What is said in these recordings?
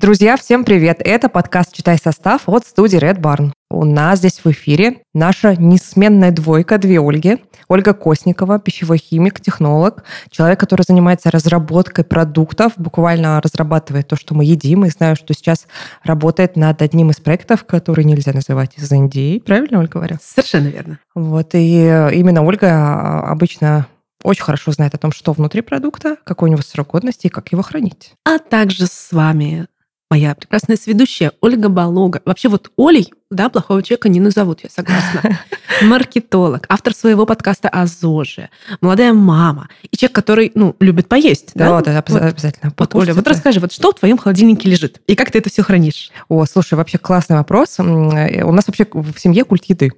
Друзья, всем привет! Это подкаст «Читай состав» от студии Red Barn. У нас здесь в эфире наша несменная двойка, две Ольги. Ольга Косникова, пищевой химик, технолог, человек, который занимается разработкой продуктов, буквально разрабатывает то, что мы едим, и знаю, что сейчас работает над одним из проектов, который нельзя называть из Индии. Правильно, Ольга, говорю? Совершенно верно. Вот, и именно Ольга обычно очень хорошо знает о том, что внутри продукта, какой у него срок годности и как его хранить. А также с вами моя прекрасная сведущая Ольга Балога. Вообще вот Олей, да, плохого человека не назовут, я согласна. Маркетолог, автор своего подкаста о ЗОЖе, молодая мама и человек, который, ну, любит поесть, да? Да, да, обязательно. Вот, Оля, вот расскажи, вот что в твоем холодильнике лежит и как ты это все хранишь? О, слушай, вообще классный вопрос. У нас вообще в семье культ еды.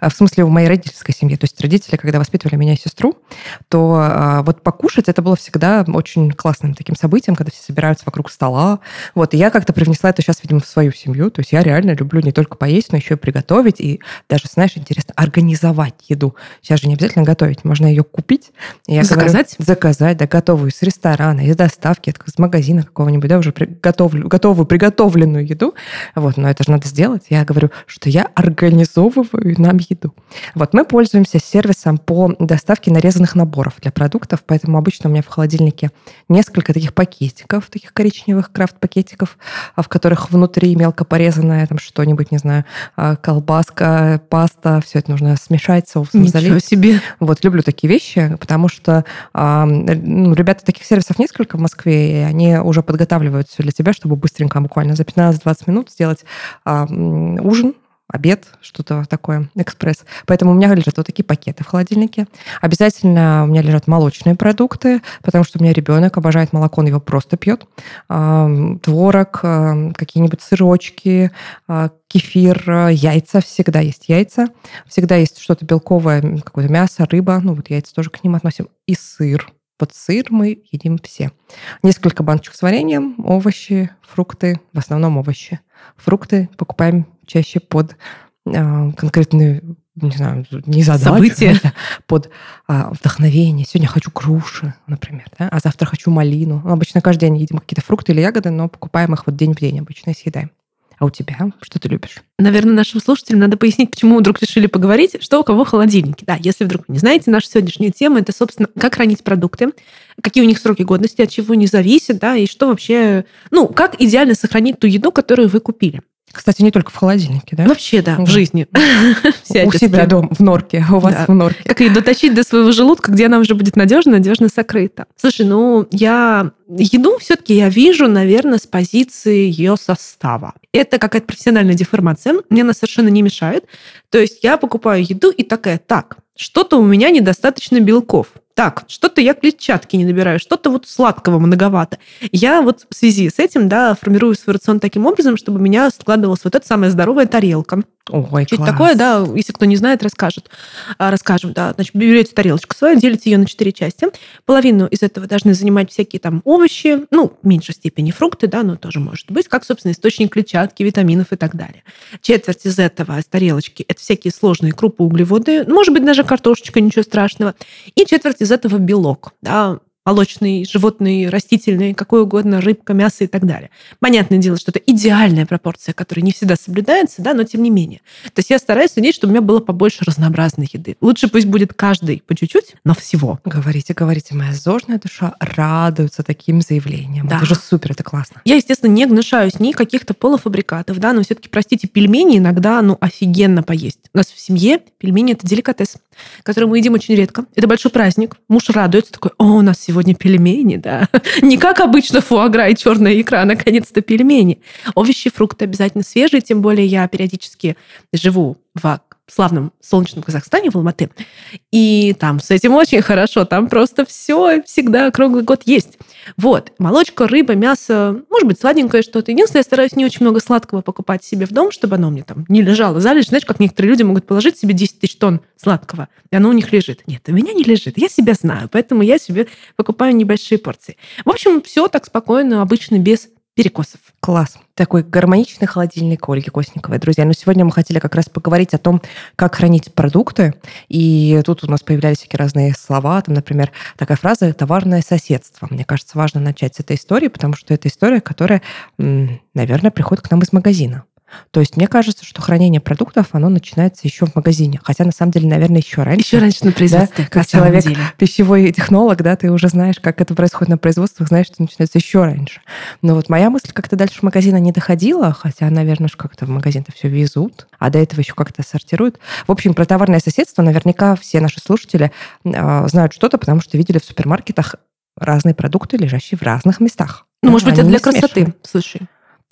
А, в смысле, в моей родительской семье. То есть родители, когда воспитывали меня и сестру, то а, вот покушать это было всегда очень классным таким событием, когда все собираются вокруг стола. Вот, и я как-то привнесла это сейчас, видимо, в свою семью. То есть я реально люблю не только поесть, но еще и приготовить. И даже, знаешь, интересно, организовать еду. Сейчас же не обязательно готовить, можно ее купить. И я заказать? Говорю, заказать, да, готовую, из ресторана, из доставки, из магазина какого-нибудь, да, уже готовлю, готовую приготовленную еду. Вот, но это же надо сделать. Я говорю, что я организовываю нам еду. Вот мы пользуемся сервисом по доставке нарезанных наборов для продуктов, поэтому обычно у меня в холодильнике несколько таких пакетиков, таких коричневых крафт-пакетиков, а, в которых внутри мелко порезанное там что-нибудь, не знаю, а, колбаска, паста, все это нужно смешать, соусом Ничего залить. себе. Вот, люблю такие вещи, потому что ну, ребята, таких сервисов несколько в Москве, и они уже подготавливают все для тебя, чтобы быстренько, буквально за 15-20 минут сделать ужин, обед, что-то такое, экспресс. Поэтому у меня лежат вот такие пакеты в холодильнике. Обязательно у меня лежат молочные продукты, потому что у меня ребенок обожает молоко, он его просто пьет. Творог, какие-нибудь сырочки, а, кефир, яйца, всегда есть яйца, всегда есть что-то белковое, какое-то мясо, рыба, ну вот яйца тоже к ним относим, и сыр. Вот сыр мы едим все. Несколько баночек с вареньем, овощи, фрукты, в основном овощи. Фрукты покупаем чаще под а, конкретные не знаю, не задачи, События. под а, вдохновение. Сегодня хочу груши, например, да? а завтра хочу малину. Ну, обычно каждый день едим какие-то фрукты или ягоды, но покупаем их вот день в день обычно и съедаем. А у тебя что ты любишь? Наверное, нашим слушателям надо пояснить, почему вдруг решили поговорить, что у кого в холодильнике. Да, если вдруг вы не знаете, наша сегодняшняя тема это, собственно, как хранить продукты, какие у них сроки годности, от чего они зависят, да, и что вообще, ну, как идеально сохранить ту еду, которую вы купили. Кстати, не только в холодильнике, да? Вообще, да, в жизни. У себя дома, в норке, у вас в норке. Как ее доточить до своего желудка, где она уже будет надежно, надежно сокрыта. Слушай, ну, я еду все-таки я вижу, наверное, с позиции ее состава. Это какая-то профессиональная деформация. Мне она совершенно не мешает. То есть я покупаю еду и такая, так, что-то у меня недостаточно белков так, что-то я клетчатки не набираю, что-то вот сладкого многовато. Я вот в связи с этим, да, формирую свой рацион таким образом, чтобы у меня складывалась вот эта самая здоровая тарелка. Ой, Что такое, да, если кто не знает, расскажет. А, расскажем, да. Значит, берете тарелочку свою, делите ее на четыре части. Половину из этого должны занимать всякие там овощи, ну, в меньшей степени фрукты, да, но тоже может быть, как, собственно, источник клетчатки, витаминов и так далее. Четверть из этого, из тарелочки, это всякие сложные крупы, углеводы, может быть, даже картошечка, ничего страшного. И четверть из этого белок, да, молочный, животный, растительный, какой угодно, рыбка, мясо и так далее. Понятное дело, что это идеальная пропорция, которая не всегда соблюдается, да, но тем не менее. То есть я стараюсь судить, чтобы у меня было побольше разнообразной еды. Лучше пусть будет каждый по чуть-чуть, но всего. Говорите, говорите, моя зожная душа радуется таким заявлениям. Да. Это же супер, это классно. Я, естественно, не гнушаюсь ни каких-то полуфабрикатов, да, но все-таки, простите, пельмени иногда, ну, офигенно поесть. У нас в семье пельмени — это деликатес, который мы едим очень редко. Это большой праздник. Муж радуется, такой, о, у нас сегодня пельмени, да. Не как обычно фуагра и черная икра, наконец-то пельмени. Овощи, фрукты обязательно свежие, тем более я периодически живу в славном солнечном Казахстане, в Алматы. И там с этим очень хорошо. Там просто все всегда круглый год есть. Вот. Молочка, рыба, мясо, может быть, сладенькое что-то. Единственное, я стараюсь не очень много сладкого покупать себе в дом, чтобы оно мне там не лежало залежь. Знаешь, как некоторые люди могут положить себе 10 тысяч тонн сладкого, и оно у них лежит. Нет, у меня не лежит. Я себя знаю, поэтому я себе покупаю небольшие порции. В общем, все так спокойно, обычно без перекосов. Класс. Такой гармоничный холодильник Ольги Косниковой. Друзья, ну сегодня мы хотели как раз поговорить о том, как хранить продукты. И тут у нас появлялись всякие разные слова. Там, например, такая фраза «товарное соседство». Мне кажется, важно начать с этой истории, потому что это история, которая, наверное, приходит к нам из магазина. То есть мне кажется, что хранение продуктов, оно начинается еще в магазине. Хотя, на самом деле, наверное, еще раньше. Еще раньше на производстве, да? Как человек, деле. пищевой технолог, да, ты уже знаешь, как это происходит на производствах, знаешь, что начинается еще раньше. Но вот моя мысль как-то дальше в магазина не доходила, хотя, наверное, как-то в магазин-то все везут, а до этого еще как-то сортируют. В общем, про товарное соседство наверняка все наши слушатели э, знают что-то, потому что видели в супермаркетах разные продукты, лежащие в разных местах. Ну, может быть, это для красоты, слушай.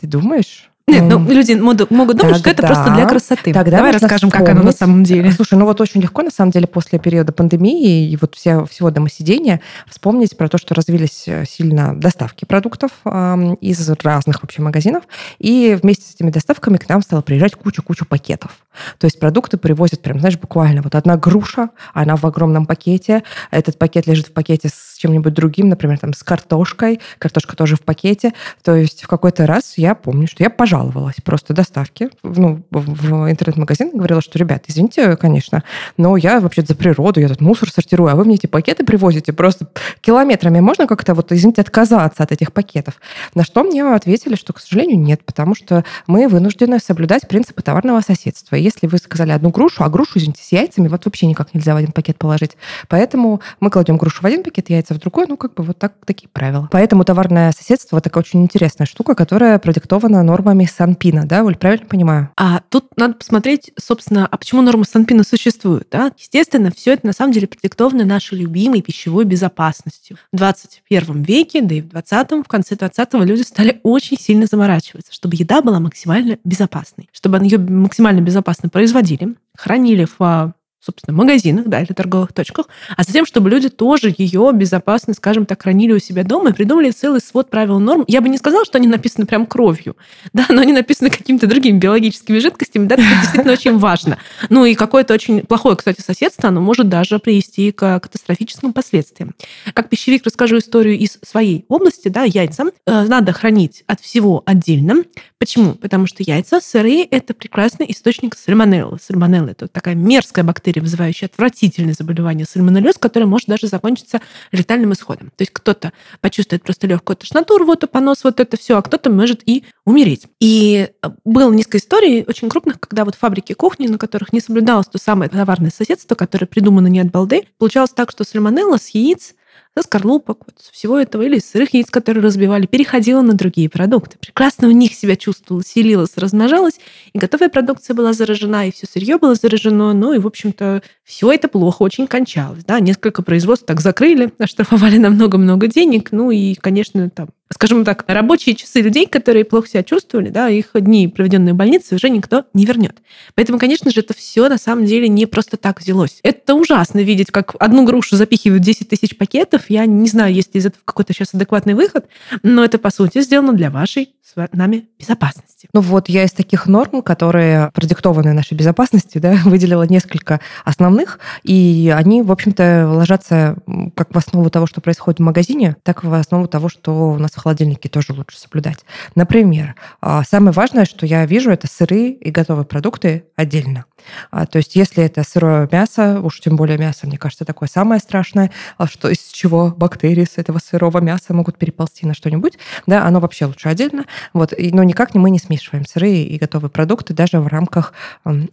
Ты думаешь? Нет, ну, люди могут, думать, что это просто для красоты. Тогда Давай расскажем, вспомнить. как оно на самом деле. Слушай, ну вот очень легко, на самом деле, после периода пандемии и вот все, всего домосидения вспомнить про то, что развились э, сильно доставки продуктов э, из разных вообще магазинов. И вместе с этими доставками к нам стало приезжать куча-куча пакетов. То есть продукты привозят прям, знаешь, буквально вот одна груша, она в огромном пакете, этот пакет лежит в пакете с чем-нибудь другим, например, там с картошкой, картошка тоже в пакете. То есть в какой-то раз я помню, что я пожаловалась просто доставке ну, в интернет-магазин, говорила, что, ребят, извините, конечно, но я вообще за природу, я тут мусор сортирую, а вы мне эти пакеты привозите просто километрами. Можно как-то вот, извините, отказаться от этих пакетов? На что мне ответили, что, к сожалению, нет, потому что мы вынуждены соблюдать принципы товарного соседства если вы сказали одну грушу, а грушу, извините, с яйцами вот вообще никак нельзя в один пакет положить. Поэтому мы кладем грушу в один пакет, яйца в другой, ну, как бы вот так, такие правила. Поэтому товарное соседство такая очень интересная штука, которая продиктована нормами Санпина, да, Оль, правильно понимаю? А тут надо посмотреть, собственно, а почему нормы Санпина существуют, да? Естественно, все это на самом деле продиктовано нашей любимой пищевой безопасностью. В 21 веке, да и в 20 в конце 20-го люди стали очень сильно заморачиваться, чтобы еда была максимально безопасной, чтобы ее максимально безопасно безопасно производили, хранили в а, собственно, магазинах, да, или торговых точках, а затем, чтобы люди тоже ее безопасно, скажем так, хранили у себя дома и придумали целый свод правил норм. Я бы не сказала, что они написаны прям кровью, да, но они написаны какими-то другими биологическими жидкостями, да, это действительно очень важно. Ну и какое-то очень плохое, кстати, соседство, оно может даже привести к катастрофическим последствиям. Как пищевик расскажу историю из своей области, да, яйца э, надо хранить от всего отдельно. Почему? Потому что яйца сырые – это прекрасный источник сальмонеллы. Сальмонелла – это такая мерзкая бактерия, бактерии, вызывающие отвратительное заболевание сальмонеллез, которое может даже закончиться летальным исходом. То есть кто-то почувствует просто легкую тошноту, рвоту, понос, вот это все, а кто-то может и умереть. И э, было несколько историй очень крупных, когда вот фабрики кухни, на которых не соблюдалось то самое товарное соседство, которое придумано не от балды, получалось так, что сальмонелла с яиц со скорлупок, вот, всего этого, или сырых яиц, которые разбивали, переходила на другие продукты. Прекрасно в них себя чувствовала, селилась, размножалась, и готовая продукция была заражена, и все сырье было заражено, ну и, в общем-то, все это плохо очень кончалось. Да? Несколько производств так закрыли, оштрафовали на много-много денег, ну и, конечно, там скажем так, рабочие часы людей, которые плохо себя чувствовали, да, их дни, проведенные в больнице, уже никто не вернет. Поэтому, конечно же, это все на самом деле не просто так взялось. Это ужасно видеть, как одну грушу запихивают 10 тысяч пакетов. Я не знаю, есть ли из этого какой-то сейчас адекватный выход, но это, по сути, сделано для вашей с нами безопасности. Ну вот я из таких норм, которые продиктованы нашей безопасностью, да, выделила несколько основных, и они, в общем-то, ложатся как в основу того, что происходит в магазине, так и в основу того, что у нас в холодильнике тоже лучше соблюдать. Например, а, самое важное, что я вижу, это сырые и готовые продукты отдельно. А, то есть если это сырое мясо, уж тем более мясо, мне кажется, такое самое страшное, а что из чего бактерии с этого сырого мяса могут переползти на что-нибудь, да, оно вообще лучше отдельно. Вот, но никак мы не смешиваем сырые и готовые продукты даже в рамках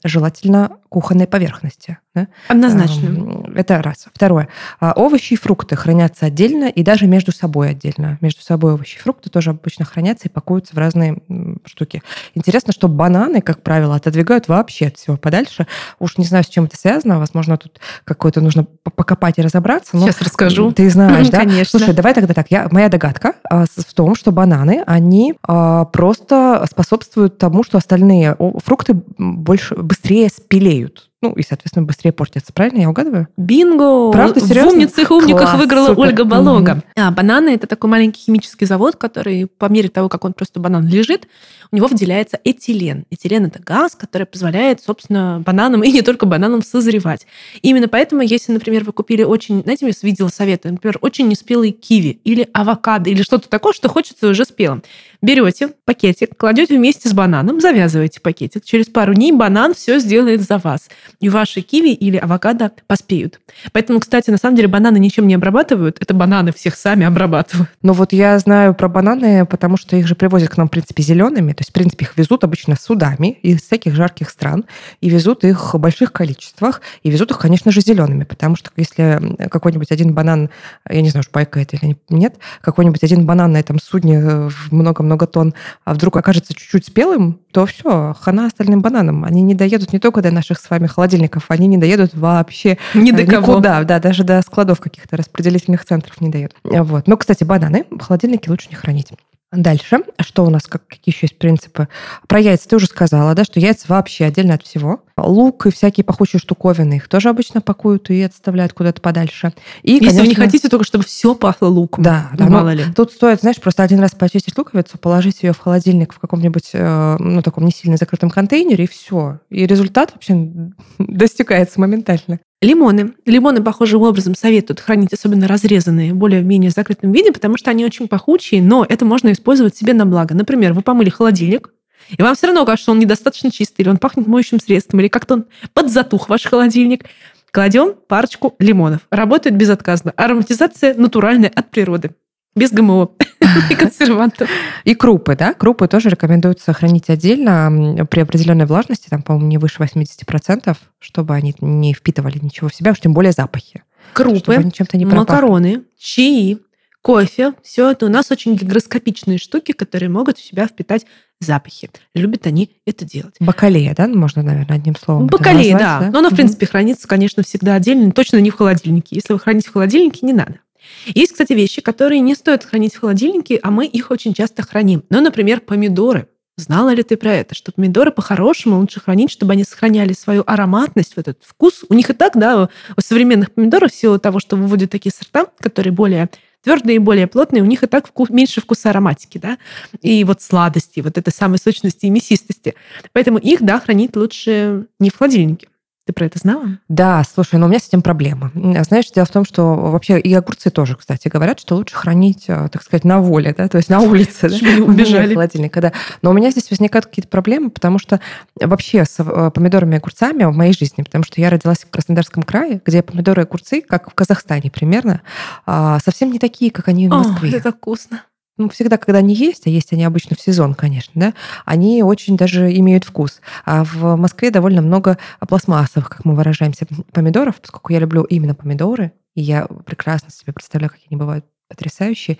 желательно кухонной поверхности. Да? Однозначно. Это раз. Второе. Овощи и фрукты хранятся отдельно и даже между собой отдельно. Между собой овощи и фрукты тоже обычно хранятся и пакуются в разные штуки. Интересно, что бананы, как правило, отодвигают вообще от всего подальше дальше. Уж не знаю, с чем это связано. Возможно, тут какое-то нужно покопать и разобраться. Но Сейчас расскажу. Ты знаешь, да? Конечно. Слушай, давай тогда так. Я, моя догадка а, в том, что бананы, они а, просто способствуют тому, что остальные фрукты больше, быстрее спелеют. Ну и, соответственно, быстрее портятся. Правильно я угадываю? Бинго! Правда, серьезно? В умницах умниках Класс, выиграла супер. Ольга Болога. Мгм. А, бананы – это такой маленький химический завод, который по мере того, как он просто банан лежит, у него выделяется этилен. Этилен – это газ, который позволяет, собственно, бананам и не только бананам созревать. И именно поэтому, если, например, вы купили очень, знаете, я видела советы, например, очень неспелый киви или авокадо или что-то такое, что хочется уже спелым. Берете пакетик, кладете вместе с бананом, завязываете пакетик. Через пару дней банан все сделает за вас. И ваши киви или авокадо поспеют. Поэтому, кстати, на самом деле бананы ничем не обрабатывают. Это бананы всех сами обрабатывают. Но вот я знаю про бананы, потому что их же привозят к нам, в принципе, зелеными. То есть, в принципе, их везут обычно судами из всяких жарких стран. И везут их в больших количествах. И везут их, конечно же, зелеными. Потому что если какой-нибудь один банан, я не знаю, уж пайка это или нет, какой-нибудь один банан на этом судне в много-много тонн, а вдруг окажется чуть-чуть спелым, то все, хана остальным бананам. Они не доедут не только до наших с вами холодильников, они не доедут вообще Ни до кого. никуда. Да, даже до складов каких-то распределительных центров не дают. Вот. Но, кстати, бананы в холодильнике лучше не хранить. Дальше, что у нас, как, какие еще есть принципы? Про яйца ты уже сказала, да, что яйца вообще отдельно от всего. Лук и всякие пахучие штуковины, их тоже обычно пакуют и отставляют куда-то подальше. И, Если вы не конечно, хотите только, чтобы все пахло луком. Да, да, Ну, ну, мало ли. Тут стоит, знаешь, просто один раз почистить луковицу, положить ее в холодильник в каком-нибудь, э, ну, таком не сильно закрытом контейнере, и все. И результат вообще достигается моментально. Лимоны. Лимоны похожим образом советуют хранить, особенно разрезанные, более-менее в закрытом виде, потому что они очень пахучие, но это можно использовать себе на благо. Например, вы помыли холодильник, и вам все равно кажется, что он недостаточно чистый, или он пахнет моющим средством, или как-то он подзатух ваш холодильник. Кладем парочку лимонов. Работает безотказно. Ароматизация натуральная от природы. Без ГМО и консервантов. И крупы, да? Крупы тоже рекомендуется хранить отдельно при определенной влажности, там, по-моему, не выше 80%, чтобы они не впитывали ничего в себя, уж тем более запахи. Крупы, не макароны, чаи, кофе. Все это у нас очень гигроскопичные штуки, которые могут в себя впитать запахи. Любят они это делать. Бакалея, да? Можно, наверное, одним словом. Бакалея, назвать, да. Но она, в принципе, хранится, конечно, всегда отдельно, точно не в холодильнике. Если вы храните в холодильнике, не надо. Есть, кстати, вещи, которые не стоит хранить в холодильнике, а мы их очень часто храним. Ну, например, помидоры. Знала ли ты про это? Что помидоры по-хорошему лучше хранить, чтобы они сохраняли свою ароматность, вот этот вкус. У них и так, да, у современных помидоров, в силу того, что выводят такие сорта, которые более твердые и более плотные, у них и так вкус, меньше вкуса ароматики, да, и вот сладости, вот этой самой сочности и мясистости. Поэтому их, да, хранить лучше не в холодильнике. Ты про это знала? Да, слушай, но у меня с этим проблема. Знаешь, дело в том, что вообще и огурцы тоже, кстати, говорят, что лучше хранить, э, так сказать, на воле, да, то есть на улице, да, убежали. холодильника, да. Но у меня здесь возникают какие-то проблемы, потому что вообще с э, помидорами и огурцами в моей жизни, потому что я родилась в Краснодарском крае, где помидоры и огурцы, как в Казахстане примерно, а, совсем не такие, как они в О, Москве. это так вкусно. Ну, всегда, когда они есть, а есть они обычно в сезон, конечно, да, они очень даже имеют вкус. А в Москве довольно много пластмассовых, как мы выражаемся, помидоров, поскольку я люблю именно помидоры, и я прекрасно себе представляю, какие они бывают потрясающие.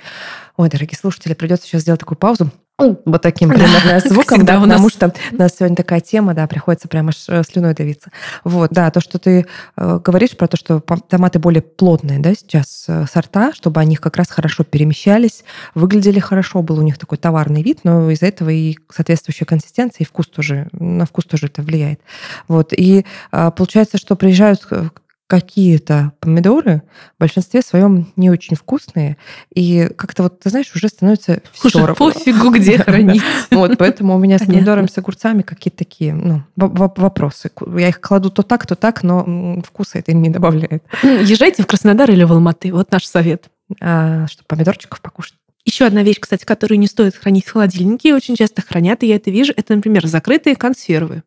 Ой, дорогие слушатели, придется сейчас сделать такую паузу. Вот таким примерно как звуком, да, у нас. потому что у нас сегодня такая тема, да, приходится прямо аж э, слюной давиться. Вот, да, то, что ты э, говоришь про то, что томаты более плотные, да, сейчас э, сорта, чтобы они как раз хорошо перемещались, выглядели хорошо, был у них такой товарный вид, но из-за этого и соответствующая консистенция, и вкус тоже, на вкус тоже это влияет. Вот, и э, получается, что приезжают э, какие-то помидоры, в большинстве своем не очень вкусные, и как-то вот, ты знаешь, уже становится все Уже равно. пофигу, где хранить. Вот, поэтому у меня с помидорами, с огурцами какие-то такие, ну, во- во- вопросы. Я их кладу то так, то так, но вкуса это им не добавляет. Езжайте в Краснодар или в Алматы. Вот наш совет. А, что, помидорчиков покушать? Еще одна вещь, кстати, которую не стоит хранить в холодильнике, очень часто хранят, и я это вижу, это, например, закрытые консервы.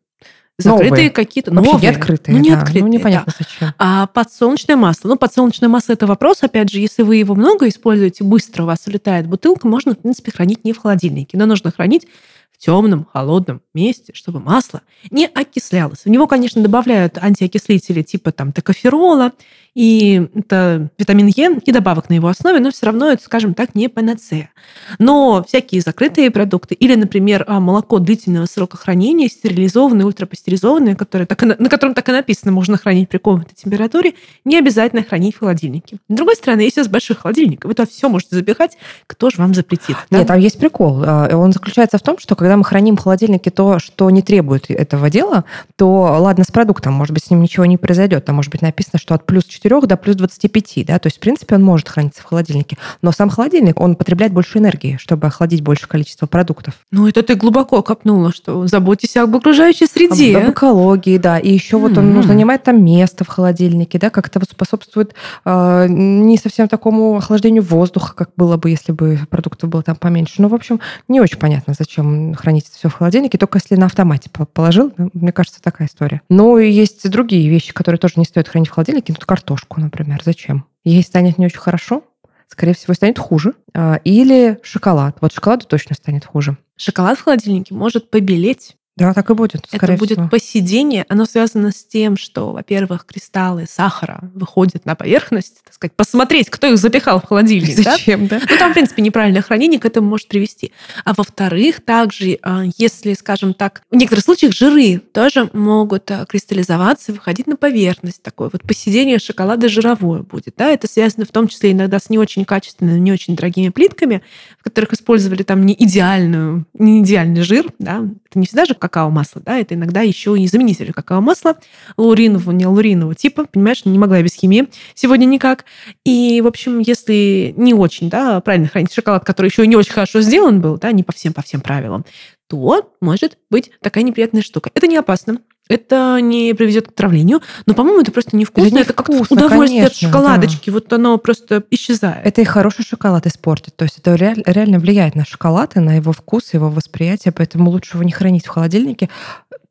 Закрытые Новые. какие-то Вообще новые. не открытые. Ну, не да. открытые, Ну, да. непонятно зачем. А подсолнечное масло. Ну, подсолнечное масло – это вопрос, опять же, если вы его много используете, быстро у вас улетает бутылка, можно, в принципе, хранить не в холодильнике, но нужно хранить в темном, холодном месте, чтобы масло не окислялось. В него, конечно, добавляют антиокислители типа там токоферола, и это витамин Е и добавок на его основе, но все равно это, скажем так, не панацея. Но всякие закрытые продукты или, например, а, молоко длительного срока хранения, стерилизованное, ультрапастеризованное, которое так на котором так и написано, можно хранить при комнатной температуре, не обязательно хранить в холодильнике. С другой стороны, если у вас большой холодильник, вы туда все можете запихать, кто же вам запретит? да? Нет, там есть прикол. А, Он заключается в том, что когда мы храним в холодильнике то, что не требует этого дела, то ладно с продуктом, может быть, с ним ничего не произойдет. Там может быть написано, что от плюс 4 до плюс 25, да, то есть, в принципе, он может храниться в холодильнике. Но сам холодильник, он потребляет больше энергии, чтобы охладить большее количество продуктов. Ну, это ты глубоко копнула, что заботьтесь об окружающей среде. Об, об экологии, да. И еще mm-hmm. вот он ну, занимает там место в холодильнике, да, как-то вот способствует э, не совсем такому охлаждению воздуха, как было бы, если бы продуктов было там поменьше. Ну, в общем, не очень понятно, зачем хранить все в холодильнике, только если на автомате положил, мне кажется, такая история. Ну, и есть другие вещи, которые тоже не стоит хранить в холодильнике, ну, картошку, например, зачем? Ей станет не очень хорошо, скорее всего, станет хуже. А, или шоколад. Вот шоколаду точно станет хуже. Шоколад в холодильнике может побелеть. Да, так и будет. Это будет всего. посидение. Оно связано с тем, что, во-первых, кристаллы сахара выходят на поверхность, так сказать, посмотреть, кто их запихал в холодильник. Зачем, да? да? Ну, там, в принципе, неправильное хранение к этому может привести. А во-вторых, также, а, если, скажем так, в некоторых случаях жиры тоже могут а, кристаллизоваться и выходить на поверхность. Такое вот посидение шоколада жировое будет. Да? Это связано в том числе иногда с не очень качественными, не очень дорогими плитками, в которых использовали там не идеальную, не идеальный жир. Да? Это не всегда же какао-масло, да, это иногда еще и заменитель какао-масла, лауринового, не лауринового типа, понимаешь, не могла я без химии сегодня никак. И, в общем, если не очень, да, правильно хранить шоколад, который еще не очень хорошо сделан был, да, не по всем, по всем правилам, то может быть такая неприятная штука. Это не опасно, это не приведет к травлению, но, по-моему, это просто невкусно. Это, не это как удовольствие конечно, от шоколадочки. Да. Вот оно просто исчезает. Это и хороший шоколад испортит. То есть это реаль, реально влияет на шоколад и на его вкус, его восприятие, поэтому лучше его не хранить в холодильнике.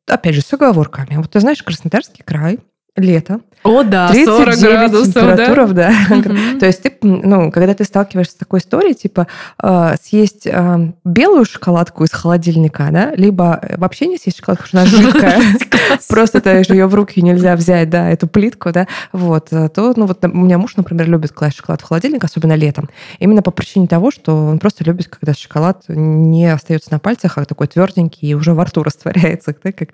Опять же, с оговорками. Вот ты знаешь, Краснодарский край, лето, о, да, 39 градусов, температуров, да. да. Угу. То есть ты, ну, когда ты сталкиваешься с такой историей, типа э, съесть э, белую шоколадку из холодильника, да, либо вообще не съесть шоколадку, потому что она жидкая, просто то ее в руки нельзя взять, да, эту плитку, да, вот, то, ну, вот у меня муж, например, любит класть шоколад в холодильник, особенно летом, именно по причине того, что он просто любит, когда шоколад не остается на пальцах, а такой тверденький и уже во рту растворяется, да, как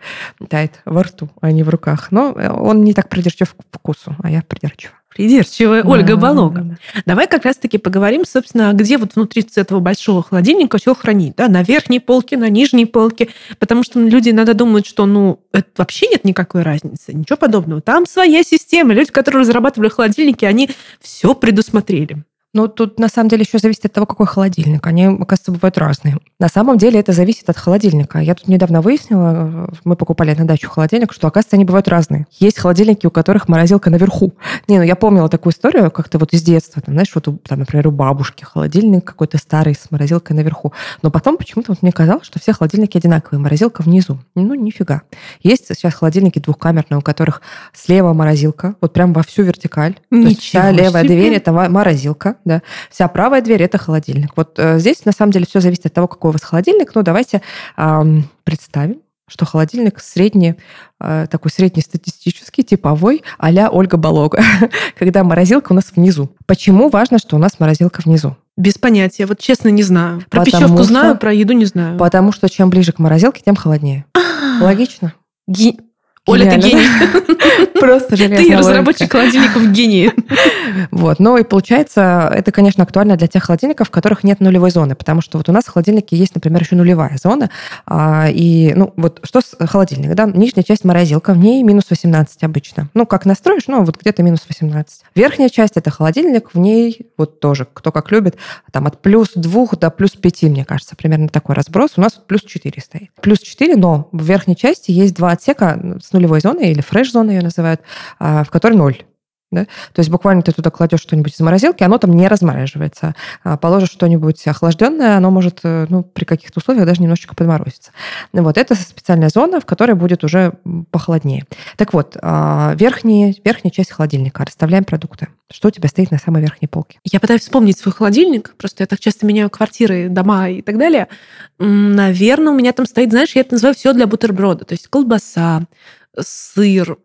тает во рту, а не в руках. Но он не так придирчив вкусу, а я придирчива. Придирчивая да, Ольга Болога. Да, да. Давай как раз-таки поговорим, собственно, где вот внутри этого большого холодильника все хранить. Да? На верхней полке, на нижней полке. Потому что люди иногда думают, что ну, это вообще нет никакой разницы. Ничего подобного. Там своя система. Люди, которые разрабатывали холодильники, они все предусмотрели. Ну, тут на самом деле еще зависит от того, какой холодильник. Они, оказывается, бывают разные. На самом деле это зависит от холодильника. Я тут недавно выяснила, мы покупали на дачу холодильник, что, оказывается, они бывают разные. Есть холодильники, у которых морозилка наверху. Не, ну я помнила такую историю как-то вот из детства. Там, знаешь, вот, у, там, например, у бабушки холодильник какой-то старый с морозилкой наверху. Но потом почему-то вот мне казалось, что все холодильники одинаковые, морозилка внизу. Ну, нифига. Есть сейчас холодильники двухкамерные, у которых слева морозилка, вот прям во всю вертикаль. Ничего вся левая себе. дверь – это морозилка, да. Вся правая дверь – это холодильник. Вот э, здесь, на самом деле, все зависит от того, какой у вас холодильник. Ну, давайте э, представим, что холодильник средний, э, такой среднестатистический, типовой, а Ольга Болога, когда морозилка у нас внизу. Почему важно, что у нас морозилка внизу? Без понятия. Вот честно не знаю. Про потому пищевку что, знаю, про еду не знаю. Потому что чем ближе к морозилке, тем холоднее. Логично. Оля, ты гений. Просто железная Ты разработчик холодильников гений. Вот. Ну и получается, это, конечно, актуально для тех холодильников, в которых нет нулевой зоны, потому что вот у нас в холодильнике есть, например, еще нулевая зона. А, и, ну, вот что с холодильник, да? Нижняя часть морозилка, в ней минус 18 обычно. Ну, как настроишь, ну, вот где-то минус 18. Верхняя часть – это холодильник, в ней вот тоже, кто как любит, там от плюс 2 до плюс 5, мне кажется, примерно такой разброс. У нас плюс 4 стоит. Плюс 4, но в верхней части есть два отсека с нулевой зоной, или фреш-зоной ее называют, а, в которой ноль. Да? То есть буквально ты туда кладешь что-нибудь из морозилки, оно там не размораживается. А положишь что-нибудь охлажденное, оно может э, ну, при каких-то условиях даже немножечко подморозиться. Вот это специальная зона, в которой будет уже похолоднее. Так вот, а, верхняя, верхняя часть холодильника. Расставляем продукты. Что у тебя стоит на самой верхней полке? Я пытаюсь вспомнить свой холодильник. Просто я так часто меняю квартиры, дома и так далее. Наверное, у меня там стоит, знаешь, я это называю все для бутерброда. То есть колбаса, сыр,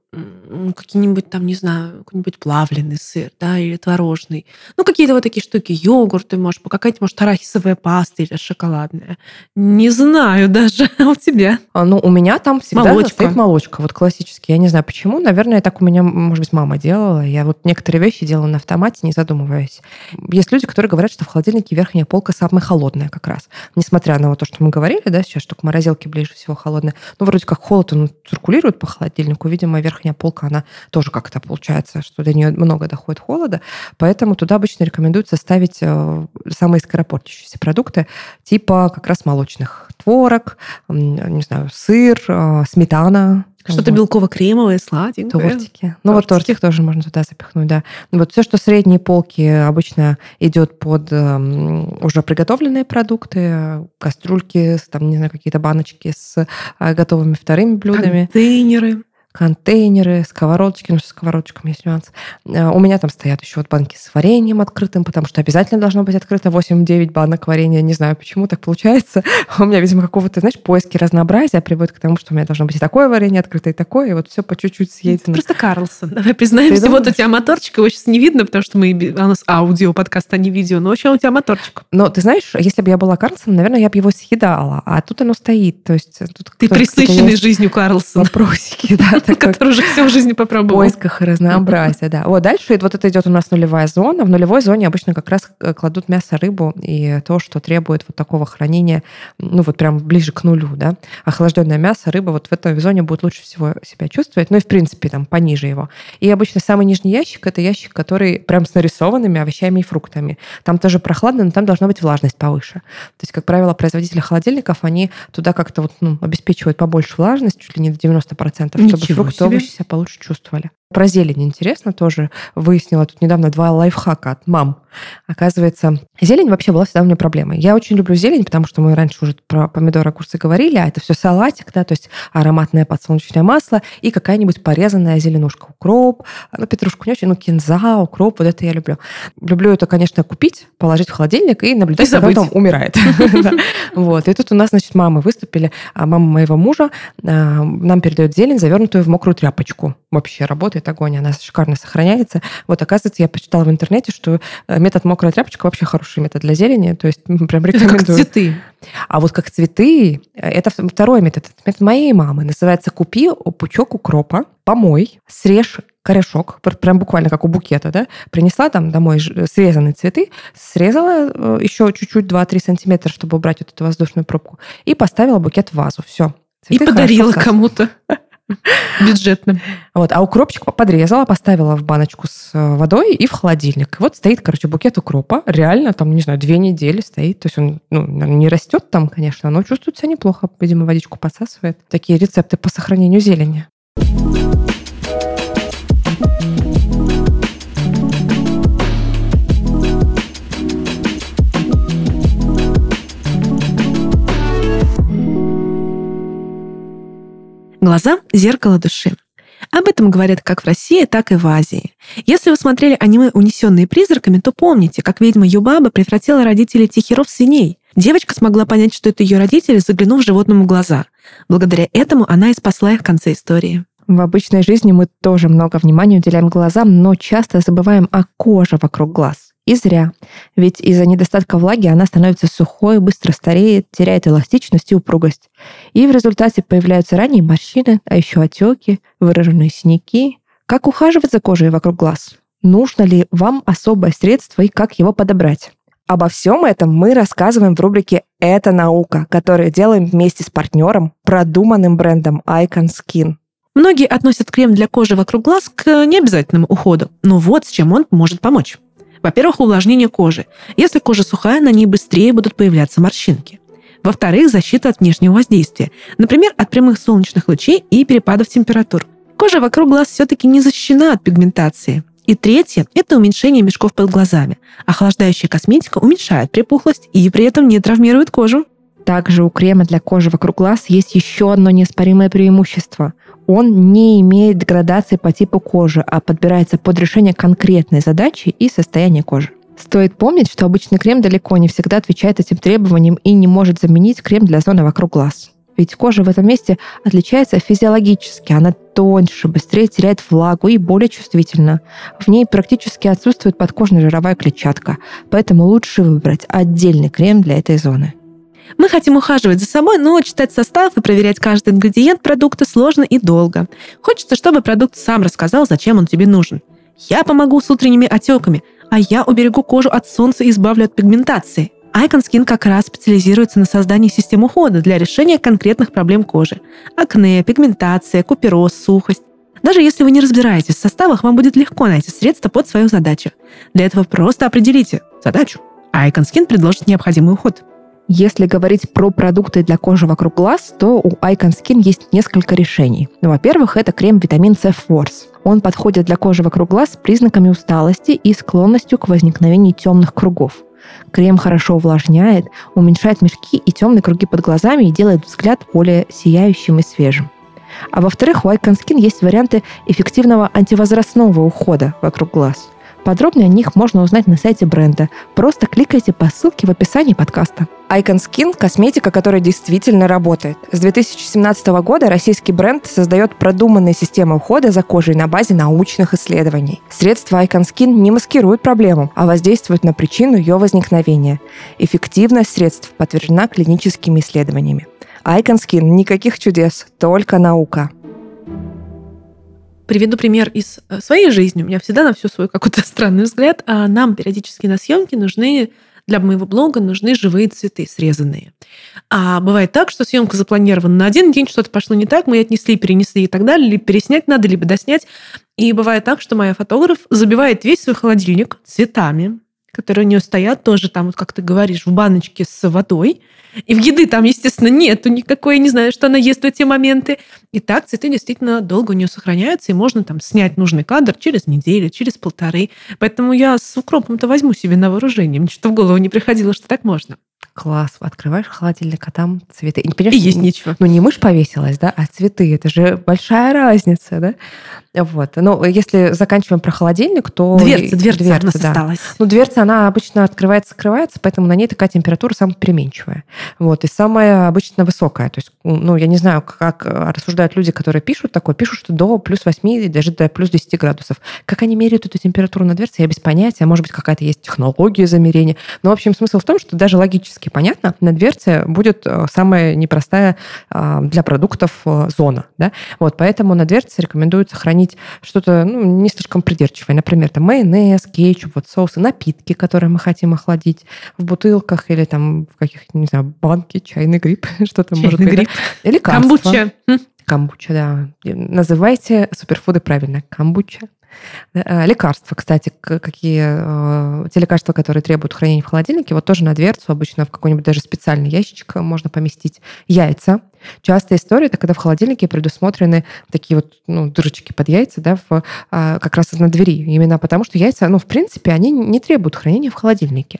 какие-нибудь там, не знаю, какой-нибудь плавленый сыр, да, или творожный. Ну, какие-то вот такие штуки. Йогурт ты можешь, какая-то, может, арахисовая паста или шоколадная. Не знаю даже. А у тебя? А, ну, у меня там всегда молочка. стоит молочка. Вот классически. Я не знаю почему. Наверное, так у меня, может быть, мама делала. Я вот некоторые вещи делала на автомате, не задумываясь. Есть люди, которые говорят, что в холодильнике верхняя полка самая холодная как раз. Несмотря на вот то, что мы говорили, да, сейчас, что к морозилке ближе всего холодная. Ну, вроде как холод, он циркулирует по холодильнику. Видимо, верхняя верхняя полка, она тоже как-то получается, что до нее много доходит холода, поэтому туда обычно рекомендуется ставить э, самые скоропортящиеся продукты, типа как раз молочных. Творог, не знаю, сыр, э, сметана, что-то вот. белково-кремовое, сладенькое. Тортики. Ну вот тортик тоже можно туда запихнуть, да. Вот все, что средние полки, обычно идет под э, уже приготовленные продукты, кастрюльки, там, не знаю, какие-то баночки с э, готовыми вторыми блюдами. Контейнеры контейнеры, сковородочки, ну, с сковородочками есть нюанс. Э, у меня там стоят еще вот банки с вареньем открытым, потому что обязательно должно быть открыто 8-9 банок варенья. Не знаю, почему так получается. У меня, видимо, какого-то, знаешь, поиски разнообразия приводит к тому, что у меня должно быть и такое варенье открытое, и такое, и вот все по чуть-чуть съедено. Просто Карлсон. Давай признаемся, вот у тебя моторчик, его сейчас не видно, потому что мы, у нас аудио подкаст, а не видео, но вообще у тебя моторчик. Но ты знаешь, если бы я была Карлсон, наверное, я бы его съедала, а тут оно стоит. То есть тут ты присыщенный жизнью Карлсон. Вопросики, да, который уже все в жизни попробовал. В поисках разнообразия, да. Вот дальше вот это идет у нас нулевая зона. В нулевой зоне обычно как раз э, кладут мясо, рыбу и то, что требует вот такого хранения, ну вот прям ближе к нулю, да. Охлажденное мясо, рыба вот в этой зоне будет лучше всего себя чувствовать, ну и в принципе там пониже его. И обычно самый нижний ящик это ящик, который прям с нарисованными овощами и фруктами. Там тоже прохладно, но там должна быть влажность повыше. То есть, как правило, производители холодильников, они туда как-то вот ну, обеспечивают побольше влажность, чуть ли не до 90%, чтобы Ничего фрукты, овощи себя получше чувствовали. Про зелень интересно тоже. Выяснила тут недавно два лайфхака от мам. Оказывается, зелень вообще была всегда у меня проблемой. Я очень люблю зелень, потому что мы раньше уже про помидоры, огурцы говорили, а это все салатик, да, то есть ароматное подсолнечное масло и какая-нибудь порезанная зеленушка. Укроп, ну, петрушку не очень, ну, кинза, укроп, вот это я люблю. Люблю это, конечно, купить, положить в холодильник и наблюдать, когда он умирает. Вот. И тут у нас, значит, мамы выступили, а мама моего мужа а, нам передает зелень, завернутую в мокрую тряпочку. Вообще работает работает огонь, она шикарно сохраняется. Вот, оказывается, я почитала в интернете, что э, метод мокрая тряпочка вообще хороший метод для зелени, то есть прям рекомендую. Это как цветы. А вот как цветы, э, это второй метод. Это метод моей мамы. Называется «Купи пучок укропа, помой, срежь корешок, прям буквально как у букета, да, принесла там домой срезанные цветы, срезала э, еще чуть-чуть 2-3 сантиметра, чтобы убрать вот эту воздушную пробку, и поставила букет в вазу. Все. Цветы и подарила кому-то. Бюджетным. Вот, а укропчик подрезала, поставила в баночку с э, водой и в холодильник. вот стоит, короче, букет укропа. Реально, там, не знаю, две недели стоит. То есть он ну, не растет там, конечно, но чувствует себя неплохо. Видимо, водичку подсасывает. Такие рецепты по сохранению зелени. Глаза – зеркало души. Об этом говорят как в России, так и в Азии. Если вы смотрели аниме «Унесенные призраками», то помните, как ведьма Юбаба превратила родителей Тихиров в свиней. Девочка смогла понять, что это ее родители, заглянув животному в глаза. Благодаря этому она и спасла их в конце истории. В обычной жизни мы тоже много внимания уделяем глазам, но часто забываем о коже вокруг глаз. И зря. Ведь из-за недостатка влаги она становится сухой, быстро стареет, теряет эластичность и упругость. И в результате появляются ранние морщины, а еще отеки, выраженные синяки. Как ухаживать за кожей вокруг глаз? Нужно ли вам особое средство и как его подобрать? Обо всем этом мы рассказываем в рубрике «Это наука», которую делаем вместе с партнером, продуманным брендом Icon Skin. Многие относят крем для кожи вокруг глаз к необязательному уходу, но вот с чем он может помочь. Во-первых, увлажнение кожи. Если кожа сухая, на ней быстрее будут появляться морщинки. Во-вторых, защита от внешнего воздействия, например, от прямых солнечных лучей и перепадов температур. Кожа вокруг глаз все-таки не защищена от пигментации. И третье – это уменьшение мешков под глазами. Охлаждающая косметика уменьшает припухлость и при этом не травмирует кожу. Также у крема для кожи вокруг глаз есть еще одно неоспоримое преимущество. Он не имеет градации по типу кожи, а подбирается под решение конкретной задачи и состояния кожи. Стоит помнить, что обычный крем далеко не всегда отвечает этим требованиям и не может заменить крем для зоны вокруг глаз. Ведь кожа в этом месте отличается физиологически. Она тоньше, быстрее теряет влагу и более чувствительна. В ней практически отсутствует подкожная жировая клетчатка, поэтому лучше выбрать отдельный крем для этой зоны. Мы хотим ухаживать за собой, но читать состав и проверять каждый ингредиент продукта сложно и долго. Хочется, чтобы продукт сам рассказал, зачем он тебе нужен. Я помогу с утренними отеками, а я уберегу кожу от солнца и избавлю от пигментации. Icon Skin как раз специализируется на создании систем ухода для решения конкретных проблем кожи. Акне, пигментация, купероз, сухость. Даже если вы не разбираетесь в составах, вам будет легко найти средства под свою задачу. Для этого просто определите задачу, а Icon Skin предложит необходимый уход. Если говорить про продукты для кожи вокруг глаз, то у Icon Skin есть несколько решений. Ну, во-первых, это крем витамин C Force. Он подходит для кожи вокруг глаз с признаками усталости и склонностью к возникновению темных кругов. Крем хорошо увлажняет, уменьшает мешки и темные круги под глазами и делает взгляд более сияющим и свежим. А во-вторых, у Icon Skin есть варианты эффективного антивозрастного ухода вокруг глаз. Подробнее о них можно узнать на сайте бренда. Просто кликайте по ссылке в описании подкаста. Icon Skin – косметика, которая действительно работает. С 2017 года российский бренд создает продуманные системы ухода за кожей на базе научных исследований. Средства Icon Skin не маскируют проблему, а воздействуют на причину ее возникновения. Эффективность средств подтверждена клиническими исследованиями. Icon Skin – никаких чудес, только наука. Приведу пример из э, своей жизни. У меня всегда на все свой какой-то странный взгляд. А нам периодически на съемки нужны для моего блога нужны живые цветы, срезанные. А бывает так, что съемка запланирована на один день, что-то пошло не так, мы отнесли, перенесли и так далее, либо переснять надо, либо доснять. И бывает так, что моя фотограф забивает весь свой холодильник цветами, которые у нее стоят тоже там, вот как ты говоришь, в баночке с водой, и в еды там, естественно, нету никакой, не знаю, что она ест в эти моменты. И так цветы действительно долго у нее сохраняются, и можно там снять нужный кадр через неделю, через полторы. Поэтому я с укропом-то возьму себе на вооружение. Мне что в голову не приходило, что так можно. Класс. Открываешь холодильник, а там цветы. И, понимаешь, и есть нечего. Ну, не мышь повесилась, да, а цветы. Это же большая разница, да? Вот. Ну, если заканчиваем про холодильник, то... Дверца, дверца, дверца у нас да. осталась. Ну, дверца, она обычно открывается, скрывается, поэтому на ней такая температура самая переменчивая. Вот. И самая обычно высокая. То есть, ну, я не знаю, как рассуждают люди, которые пишут такое. Пишут, что до плюс 8, даже до плюс 10 градусов. Как они меряют эту температуру на дверце, я без понятия. Может быть, какая-то есть технология замерения. Но, в общем, смысл в том, что даже логически понятно, на дверце будет э, самая непростая э, для продуктов э, зона. Да? Вот, поэтому на дверце рекомендуется хранить что-то ну, не слишком придирчивое. Например, там майонез, кетчуп, вот соусы, напитки, которые мы хотим охладить в бутылках или там в каких не знаю, банке, чайный гриб, что-то может быть. Гриб. Да? Или Камбуча. Камбуча, да. Называйте суперфуды правильно. Камбуча. Э, лекарства, кстати, какие э, те лекарства, которые требуют хранения в холодильнике, вот тоже на дверцу обычно в какой-нибудь даже специальный ящичек можно поместить. Яйца. Частая история, это когда в холодильнике предусмотрены такие вот ну, дырочки под яйца, да, в, как раз на двери. Именно потому, что яйца, ну, в принципе, они не требуют хранения в холодильнике.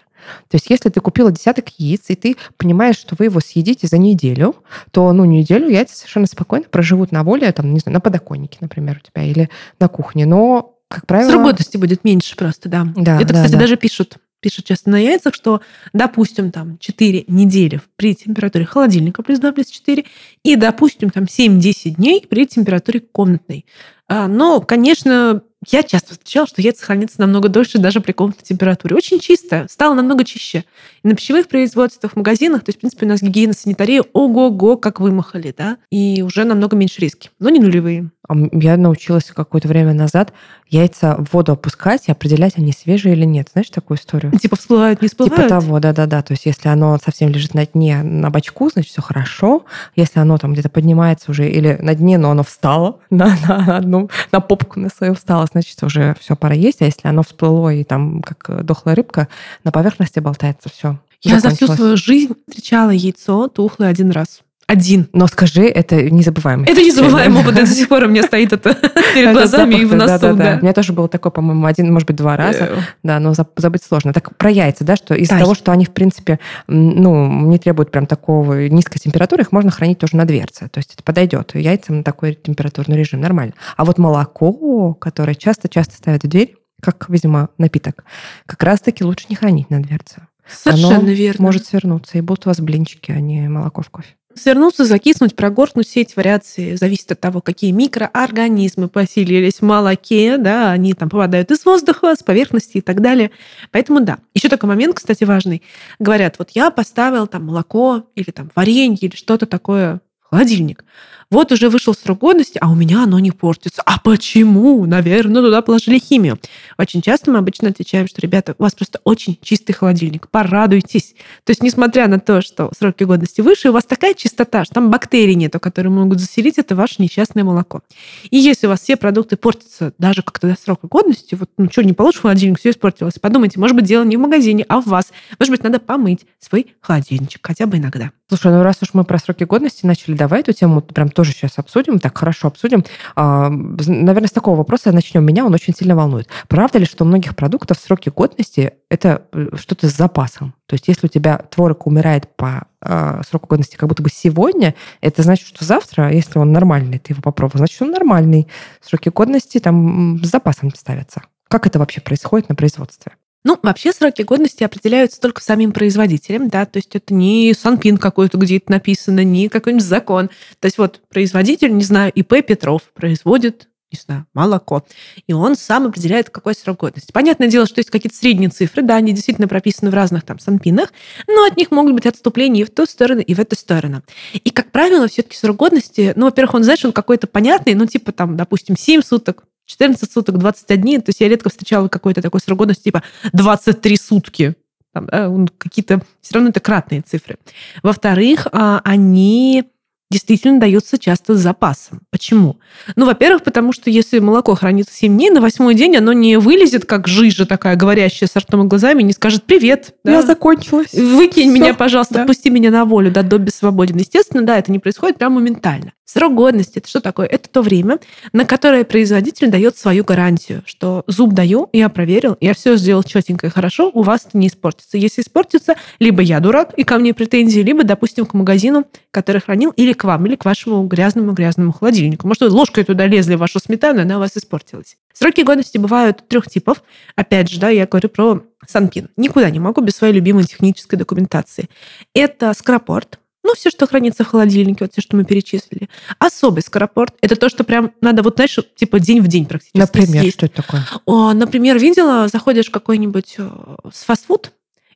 То есть если ты купила десяток яиц, и ты понимаешь, что вы его съедите за неделю, то ну, неделю яйца совершенно спокойно проживут на воле, там, не знаю, на подоконнике, например, у тебя, или на кухне. Но, как правило... Срок годности будет меньше просто, да. да Это, да, кстати, да. даже пишут пишут часто на яйцах, что, допустим, там 4 недели при температуре холодильника плюс 2 плюс 4 и, допустим, там 7-10 дней при температуре комнатной. А, но, конечно, я часто встречала, что яйца хранятся намного дольше даже при комнатной температуре. Очень чисто, стало намного чище. И на пищевых производствах, в магазинах, то есть, в принципе, у нас гигиена, санитария, ого-го, как вымахали, да, и уже намного меньше риски, но не нулевые. Я научилась какое-то время назад яйца в воду опускать и определять, они свежие или нет. Знаешь такую историю? Типа всплывают, не всплывают? Типа того, да-да-да. То есть если оно совсем лежит на дне, на бачку, значит, все хорошо. Если оно там где-то поднимается уже или на дне, но оно встало на, на одну, на попку на свою встало, значит, уже все, пора есть. А если оно всплыло и там, как дохлая рыбка, на поверхности болтается, все. Я за всю свою жизнь встречала яйцо тухлое один раз. Один. Но скажи, это незабываемый. Это незабываемый опыт. До сих пор у меня стоит это перед глазами и в носу. У меня тоже было такое, по-моему, один, может быть, два раза. Да, но забыть сложно. Так про яйца, да, что из-за того, что они, в принципе, ну, не требуют прям такого низкой температуры, их можно хранить тоже на дверце. То есть это подойдет яйцам на такой температурный режим, нормально. А вот молоко, которое часто-часто ставят в дверь, как, видимо, напиток, как раз-таки лучше не хранить на дверце. Совершенно Оно верно. может свернуться, и будут у вас блинчики, а не молоко в кофе. Свернуться, закиснуть, прогоркнуть, все эти вариации зависят от того, какие микроорганизмы поселились в молоке, да, они там попадают из воздуха, с поверхности и так далее. Поэтому да. Еще такой момент, кстати, важный. Говорят, вот я поставил там молоко или там варенье или что-то такое холодильник. Вот уже вышел срок годности, а у меня оно не портится. А почему? Наверное, туда положили химию. Очень часто мы обычно отвечаем, что, ребята, у вас просто очень чистый холодильник. Порадуйтесь. То есть, несмотря на то, что сроки годности выше, у вас такая чистота, что там бактерий нету, которые могут заселить это ваше несчастное молоко. И если у вас все продукты портятся даже как-то до срока годности, вот ну что, не положишь в холодильник, все испортилось. Подумайте, может быть, дело не в магазине, а в вас. Может быть, надо помыть свой холодильничек хотя бы иногда. Слушай, ну раз уж мы про сроки годности начали, давай эту тему прям тоже сейчас обсудим, так хорошо обсудим. А, наверное, с такого вопроса начнем. Меня он очень сильно волнует. Правда ли, что у многих продуктов сроки годности это э, что-то с запасом? То есть если у тебя творог умирает по э, сроку годности как будто бы сегодня, это значит, что завтра, если он нормальный, ты его попробовал, значит, он нормальный. Сроки годности там с запасом ставятся. Как это вообще происходит на производстве? Ну, вообще сроки годности определяются только самим производителем, да, то есть это не санпин какой-то, где это написано, не какой-нибудь закон. То есть вот производитель, не знаю, ИП Петров производит не знаю, молоко. И он сам определяет, какой срок годности. Понятное дело, что есть какие-то средние цифры, да, они действительно прописаны в разных там санпинах, но от них могут быть отступления и в ту сторону, и в эту сторону. И, как правило, все-таки срок годности, ну, во-первых, он, знаешь, он какой-то понятный, ну, типа там, допустим, 7 суток, 14 суток, 21. То есть я редко встречала какой-то такой срок годности, типа 23 сутки. Там, да, какие-то... Все равно это кратные цифры. Во-вторых, а, они действительно даются часто с запасом. Почему? Ну, во-первых, потому что если молоко хранится 7 дней, на восьмой день оно не вылезет, как жижа такая, говорящая с ртом и глазами, не скажет «Привет». Да? Я закончилась. Выкинь Все. меня, пожалуйста, да. пусти меня на волю, да, до свободен. Естественно, да, это не происходит прям моментально. Срок годности – это что такое? Это то время, на которое производитель дает свою гарантию, что зуб даю, я проверил, я все сделал четенько и хорошо, у вас это не испортится. Если испортится, либо я дурак, и ко мне претензии, либо, допустим, к магазину, который хранил, или к вам, или к вашему грязному-грязному холодильнику. Может, вы ложкой туда лезли в вашу сметану, она у вас испортилась. Сроки годности бывают трех типов. Опять же, да, я говорю про Санпин. Никуда не могу без своей любимой технической документации. Это скрапорт, ну, все, что хранится в холодильнике, вот все, что мы перечислили. Особый скоропорт – это то, что прям надо вот, знаешь, типа день в день практически Например, съесть. что это такое? О, например, видела, заходишь в какой-нибудь э, фастфуд,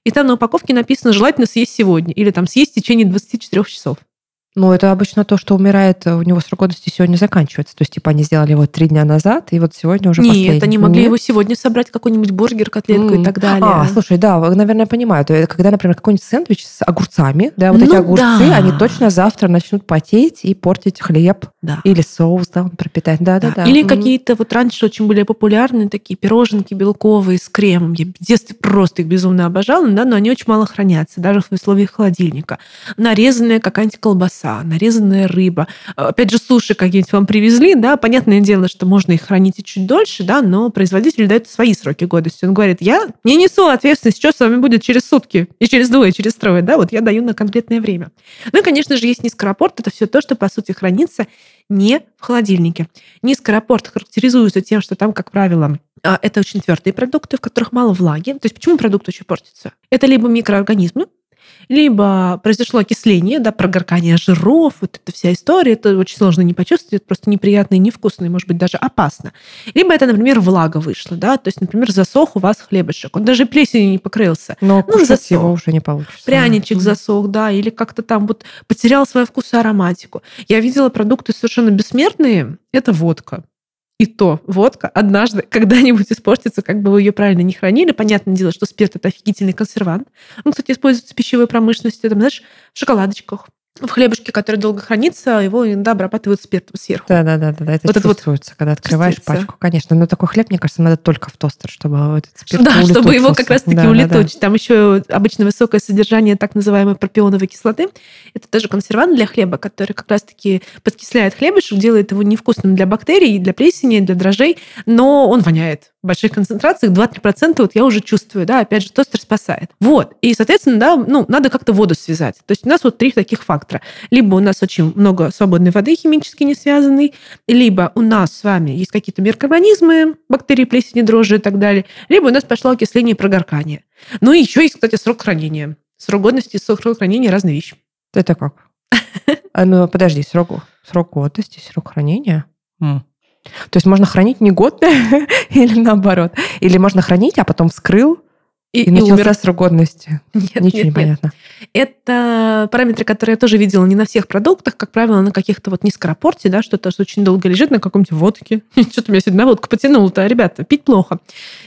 и там на упаковке написано «желательно съесть сегодня» или там «съесть в течение 24 часов». Ну, это обычно то, что умирает, э, у него срок годности сегодня заканчивается. То есть, типа, они сделали его три дня назад, и вот сегодня уже Нет, последний. они могли Нет? его сегодня собрать, какой-нибудь бургер, котлетку mm. и так далее. А, слушай, да, наверное, понимаю. Это когда, например, какой-нибудь сэндвич с огурцами, да, вот ну, эти огурцы, да. они точно завтра начнут потеть и портить хлеб. Да. Или соус, да, он пропитать. Да, да, да. да. Или mm. какие-то вот раньше очень были популярные такие пироженки белковые с кремом. Я в детстве просто их безумно обожала, да, но они очень мало хранятся, даже в условиях холодильника. Нарезанная какая-нибудь колбаса, нарезанная рыба. Опять же, суши какие-нибудь вам привезли, да, понятное дело, что можно их хранить и чуть дольше, да, но производитель дает свои сроки годности. Он говорит, я не несу ответственность, что с вами будет через сутки, и через двое, и через трое, да, вот я даю на конкретное время. Ну и, конечно же, есть низкоропорт, это все то, что, по сути, хранится не в холодильнике. Низкоропорт характеризуется тем, что там, как правило, а, это очень твердые продукты, в которых мало влаги. То есть почему продукт очень портится? Это либо микроорганизмы, либо произошло окисление, да, прогоркание жиров, вот эта вся история, это очень сложно не почувствовать, это просто неприятно и невкусно, и, может быть, даже опасно. Либо это, например, влага вышла, да, то есть, например, засох у вас хлебушек, он даже плесенью не покрылся. Но ну, засох. его уже не получится. Пряничек mm-hmm. засох, да, или как-то там вот потерял свой вкус и ароматику. Я видела продукты совершенно бессмертные, это водка. И то водка однажды когда-нибудь испортится, как бы вы ее правильно не хранили. Понятное дело, что спирт – это офигительный консервант. Он, кстати, используется в пищевой промышленности, там, знаешь, в шоколадочках, в хлебушке, который долго хранится, его иногда обрабатывают спиртом сверху. Да, да, да, да, это вот чувствуется, вот когда открываешь пачку, конечно. Но такой хлеб, мне кажется, надо только в тостер, чтобы этот спирт Да, чтобы его как раз-таки да, улетучить. Да, да. Там еще обычно высокое содержание так называемой пропионовой кислоты. Это тоже консервант для хлеба, который как раз-таки подкисляет хлебушек, делает его невкусным для бактерий, для плесени, для дрожжей, но он воняет больших концентрациях, 2-3% вот я уже чувствую, да, опять же, тостер спасает. Вот, и, соответственно, да, ну, надо как-то воду связать. То есть у нас вот три таких фактора. Либо у нас очень много свободной воды химически не связанной, либо у нас с вами есть какие-то микроорганизмы, бактерии, плесени, дрожжи и так далее, либо у нас пошло окисление и прогоркание. Ну и еще есть, кстати, срок хранения. Срок годности и срок хранения – разные вещи. Это как? А, ну, подожди, срок, срок годности, срок хранения? То есть можно хранить не год или наоборот? Или можно хранить, а потом вскрыл, и, и, и умер. срок годности. Нет, Ничего нет, не понятно. Нет. Это параметры, которые я тоже видела не на всех продуктах, как правило, на каких-то вот низкорапорте, да, что-то что очень долго лежит на каком-нибудь водке. Что-то меня сегодня на водку потянуло-то. Ребята, пить плохо.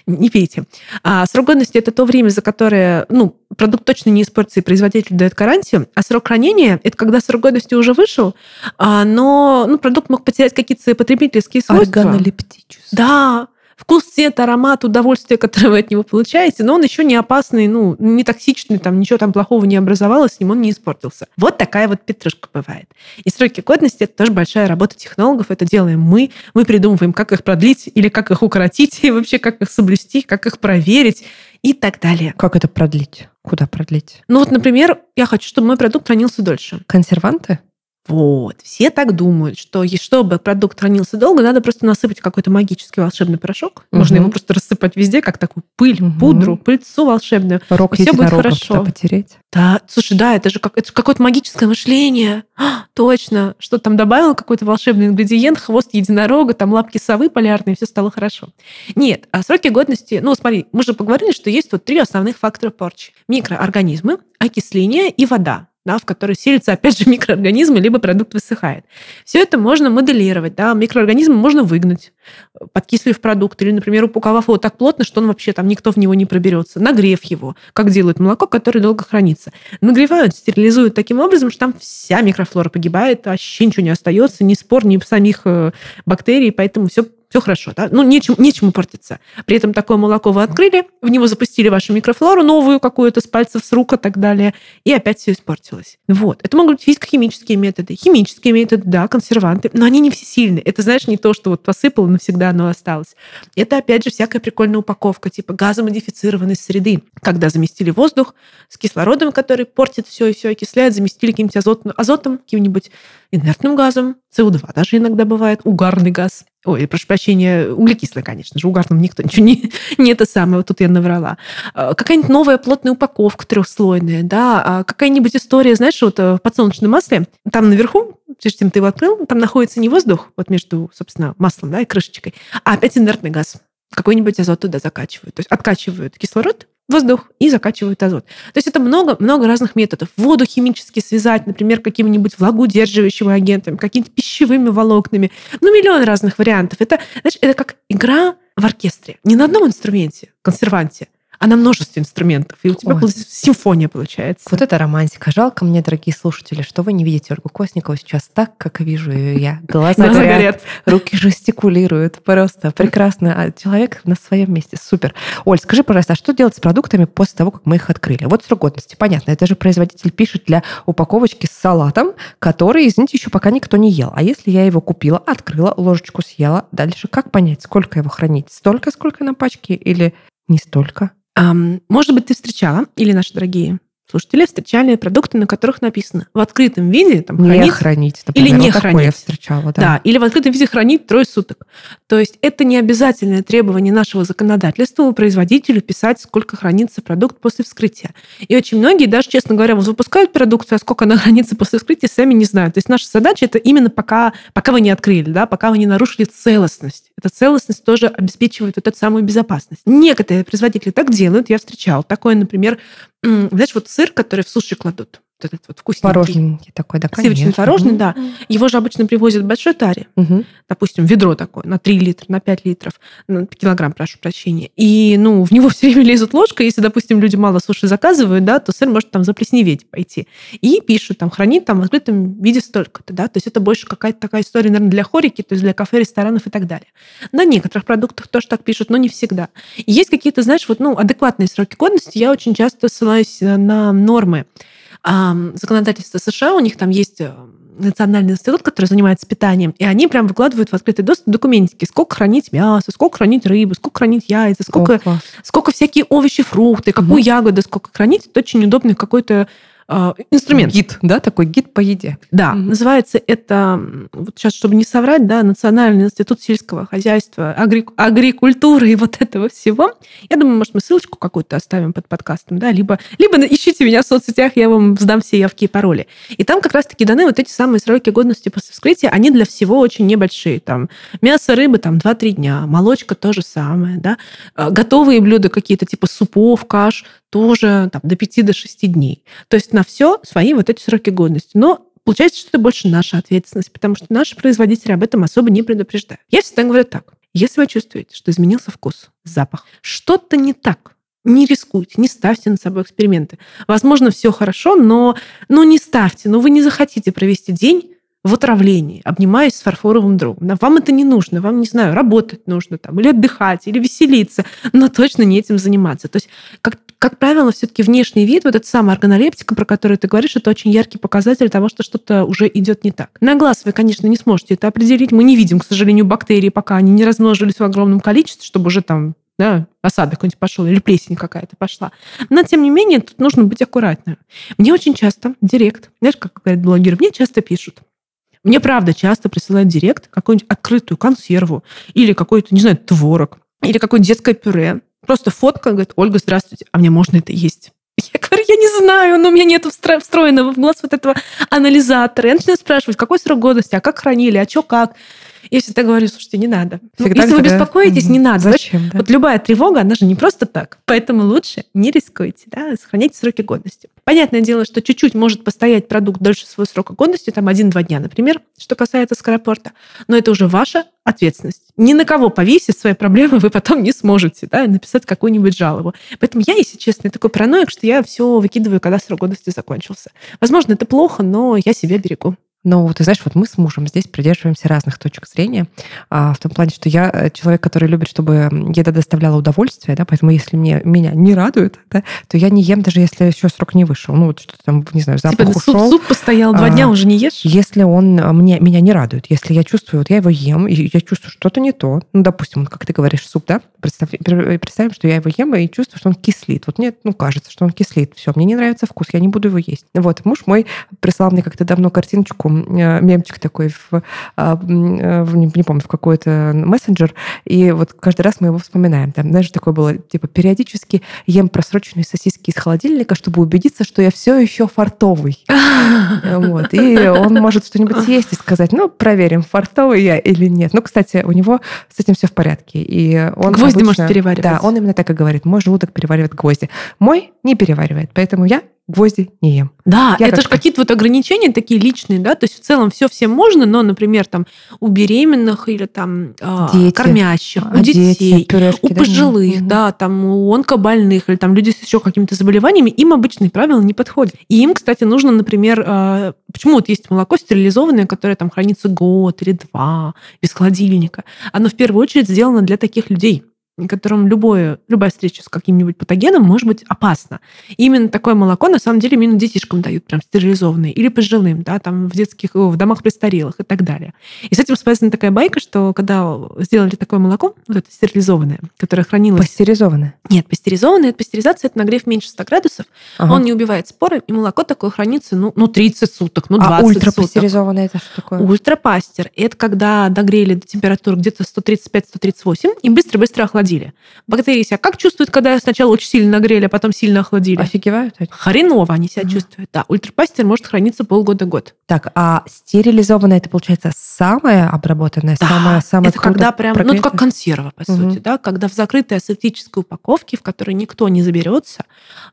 Не пейте. А срок годности – это то время, за которое ну, продукт точно не испортится, и производитель дает гарантию. А срок хранения – это когда срок годности уже вышел, а, но ну, продукт мог потерять какие-то потребительские свойства. Органолептические. Да, вкус, цвет, аромат, удовольствие, которое вы от него получаете, но он еще не опасный, ну, не токсичный, там ничего там плохого не образовалось, с ним он не испортился. Вот такая вот петрушка бывает. И сроки годности – это тоже большая работа технологов, это делаем мы, мы придумываем, как их продлить или как их укоротить, и вообще как их соблюсти, как их проверить и так далее. Как это продлить? Куда продлить? Ну вот, например, я хочу, чтобы мой продукт хранился дольше. Консерванты? Вот. Все так думают, что чтобы продукт хранился долго, надо просто насыпать какой-то магический волшебный порошок. Угу. Можно его просто рассыпать везде, как такую пыль, угу. пудру, пыльцу волшебную. Рог и все будет хорошо. потереть. Да, слушай, да, это же как, это какое-то магическое мышление. А, точно. Что там добавил какой-то волшебный ингредиент, хвост единорога, там лапки совы полярные, все стало хорошо. Нет, а сроки годности, ну смотри, мы же поговорили, что есть вот три основных фактора порчи. Микроорганизмы, окисление и вода да, в которой селятся, опять же, микроорганизмы, либо продукт высыхает. Все это можно моделировать. Да? Микроорганизмы можно выгнать, подкислив продукт, или, например, упаковав его так плотно, что он вообще там никто в него не проберется, нагрев его, как делают молоко, которое долго хранится. Нагревают, стерилизуют таким образом, что там вся микрофлора погибает, вообще ничего не остается, ни спор, ни самих э, бактерий, поэтому все все хорошо, да? Ну, нечем, нечему портиться. При этом такое молоко вы открыли, в него запустили вашу микрофлору новую какую-то с пальцев, с рук и так далее, и опять все испортилось. Вот. Это могут быть физико-химические методы, химические методы, да, консерванты, но они не все сильные. Это, знаешь, не то, что вот посыпало, навсегда оно осталось. Это, опять же, всякая прикольная упаковка, типа газомодифицированной среды, когда заместили воздух с кислородом, который портит все и все окисляет, заместили каким-нибудь азотом, азотом каким-нибудь инертным газом, СО2 даже иногда бывает, угарный газ. Ой, прошу прощения, углекислый, конечно же, угарным никто ничего не, не это самое, вот тут я наврала. А, какая-нибудь новая плотная упаковка трехслойная, да, а какая-нибудь история, знаешь, вот э, в подсолнечном масле, там наверху, прежде чем ты его открыл, там находится не воздух, вот между, собственно, маслом, да, и крышечкой, а опять инертный газ какой-нибудь азот туда закачивают. То есть откачивают кислород, воздух и закачивают азот. То есть это много-много разных методов. Воду химически связать, например, какими-нибудь влагоудерживающими агентами, какими-то пищевыми волокнами. Ну, миллион разных вариантов. Это, знаешь, это как игра в оркестре. Не на одном инструменте, консерванте, а на множестве инструментов. И у тебя Ой. симфония получается. Вот это романтика. Жалко мне, дорогие слушатели, что вы не видите Ольгу Косникову сейчас так, как вижу ее я. Глаза горят, руки жестикулируют. Просто прекрасно. А человек на своем месте. Супер. Оль, скажи, пожалуйста, а что делать с продуктами после того, как мы их открыли? Вот срок годности. Понятно, это же производитель пишет для упаковочки с салатом, который, извините, еще пока никто не ел. А если я его купила, открыла, ложечку съела, дальше как понять, сколько его хранить? Столько, сколько на пачке или не столько? Может быть, ты встречала, или наши дорогие слушатели встречали продукты, на которых написано в открытом виде там, не хранить, например, или не вот хранить. я встречала, да. да. Или в открытом виде хранить трое суток. То есть это не обязательное требование нашего законодательства у производителя писать, сколько хранится продукт после вскрытия. И очень многие, даже, честно говоря, вот выпускают продукцию, а сколько она хранится после вскрытия, сами не знают. То есть наша задача это именно пока, пока вы не открыли, да, пока вы не нарушили целостность. Эта целостность тоже обеспечивает вот эту самую безопасность. Некоторые производители так делают. Я встречала такое, например, знаешь, вот сыр, который в суши кладут, вот этот вот вкусненький. Творожненький такой, да, конечно. Сливочный творожный, да. Его же обычно привозят в большой таре. Угу. Допустим, ведро такое на 3 литра, на 5 литров, на килограмм, прошу прощения. И, ну, в него все время лезут ложка. Если, допустим, люди мало суши заказывают, да, то сыр может там заплесневеть пойти. И пишут, там, хранить там в открытом виде столько-то, да. То есть это больше какая-то такая история, наверное, для хорики, то есть для кафе, ресторанов и так далее. На некоторых продуктах тоже так пишут, но не всегда. И есть какие-то, знаешь, вот, ну, адекватные сроки годности. Я очень часто ссылаюсь на нормы законодательство США, у них там есть э, национальный институт, который занимается питанием, и они прям выкладывают в открытый доступ документики, сколько хранить мясо, сколько хранить рыбу, сколько хранить яйца, сколько, сколько всякие овощи, фрукты, какую угу. ягоду, сколько хранить. Это очень удобный какой-то э, инструмент. Гид, да, такой гид по еде. Да, mm называется это, вот сейчас, чтобы не соврать, да, Национальный институт сельского хозяйства, агри, агрикультуры и вот этого всего. Я думаю, может, мы ссылочку какую-то оставим под подкастом, да, либо, либо ищите меня в соцсетях, я вам сдам все явки и пароли. И там как раз-таки даны вот эти самые сроки годности после вскрытия, они для всего очень небольшие. Там мясо, рыбы там 2-3 дня, молочка то же самое, да. А, готовые блюда какие-то типа супов, каш тоже там, до 5 до 6 дней. То есть на все свои вот эти сроки годности. Но получается, что это больше наша ответственность, потому что наши производители об этом особо не предупреждают. Я всегда говорю так. Если вы чувствуете, что изменился вкус, запах, что-то не так, не рискуйте, не ставьте над собой эксперименты. Возможно, все хорошо, но, но не ставьте, но вы не захотите провести день в отравлении, обнимаясь с фарфоровым другом. Вам это не нужно, вам, не знаю, работать нужно там, или отдыхать, или веселиться, но точно не этим заниматься. То есть, как, как правило, все-таки внешний вид, вот эта самая органолептика, про которую ты говоришь, это очень яркий показатель того, что что-то уже идет не так. На глаз вы, конечно, не сможете это определить. Мы не видим, к сожалению, бактерии, пока они не размножились в огромном количестве, чтобы уже там да, осадок какой-нибудь пошел или плесень какая-то пошла. Но, тем не менее, тут нужно быть аккуратным. Мне очень часто директ, знаешь, как говорят блогеры, мне часто пишут, мне, правда, часто присылают директ какую-нибудь открытую консерву или какой-то, не знаю, творог или какое-то детское пюре. Просто фотка, говорит, Ольга, здравствуйте, а мне можно это есть? Я говорю, я не знаю, но у меня нет встроенного в глаз вот этого анализатора. Я начинаю спрашивать, какой срок годности, а как хранили, а что как. Я всегда говорю, слушайте, не надо. Ну, Всегда, если вы беспокоитесь, не надо. Зачем? Да? Вот любая тревога, она же не просто так. Поэтому лучше не рискуйте, да, сохраняйте сроки годности. Понятное дело, что чуть-чуть может постоять продукт дольше своего срока годности, там один-два дня, например, что касается скоропорта. Но это уже ваша ответственность. Ни на кого повесить свои проблемы вы потом не сможете, да, написать какую-нибудь жалобу. Поэтому я, если честно, такой параноик, что я все выкидываю, когда срок годности закончился. Возможно, это плохо, но я себя берегу. Ну, ты знаешь, вот мы с мужем здесь придерживаемся разных точек зрения, а, в том плане, что я э, человек, который любит, чтобы еда доставляла удовольствие, да, поэтому если мне, меня не радует, да, то я не ем, даже если еще срок не вышел. Ну, вот что-то там, не знаю, запах типа, ушел. Суп, суп постоял два а, дня, уже не ешь? Если он а, мне, меня не радует, если я чувствую, вот я его ем, и я чувствую, что-то не то, ну, допустим, как ты говоришь, суп, да, Представь, представим, что я его ем и чувствую, что он кислит. Вот мне, ну, кажется, что он кислит. Все, мне не нравится вкус, я не буду его есть. Вот, муж мой прислал мне как-то давно картиночку Э, мемчик такой в, а, э, в не помню, в какой-то мессенджер, и вот каждый раз мы его вспоминаем. Там, знаешь, такое было, типа, периодически ем просроченные сосиски из холодильника, чтобы убедиться, что я все еще фартовый. Вот. И он может что-нибудь съесть и сказать, ну, проверим, фартовый я или нет. Ну, кстати, у него с этим все в порядке. И он гвозди обычно, может переваривать. Да, он именно так и говорит. Мой желудок переваривает гвозди. Мой не переваривает. Поэтому я гвозди не ем. Да, я это же какие-то вот ограничения такие личные, да, то есть в целом все всем можно, но, например, там у беременных или там а, дети. кормящих, а, у детей, дети, пюрешки, у пожилых, да, да, там у онкобольных или там люди с еще какими-то заболеваниями, им обычные правила не подходят. И им, кстати, нужно, например, а, почему вот есть молоко стерилизованное, которое там хранится год или два без холодильника, оно в первую очередь сделано для таких людей которым любое, любая встреча с каким-нибудь патогеном может быть опасна. И именно такое молоко, на самом деле, именно детишкам дают, прям стерилизованное, или пожилым, да, там в детских, в домах престарелых и так далее. И с этим связана такая байка, что когда сделали такое молоко, вот это стерилизованное, которое хранилось... Пастеризованное? Нет, пастеризованное. Пастеризация — это нагрев меньше 100 градусов, ага. он не убивает споры, и молоко такое хранится, ну, ну 30 суток, ну 20 а ультрапастеризованное это что такое? Ультрапастер — это когда догрели до температуры где-то 135-138 и быстро-быстро охладили охладили. Бактерии себя как чувствуют, когда сначала очень сильно нагрели, а потом сильно охладили? Офигевают? Хреново они себя mm чувствуют. Да, ультрапастер может храниться полгода-год. Так, а стерилизованная это, получается, самая обработанная, да, самая, самая это когда прям, прогретая? ну, это как консерва, по mm сути, да, когда в закрытой асептической упаковке, в которой никто не заберется,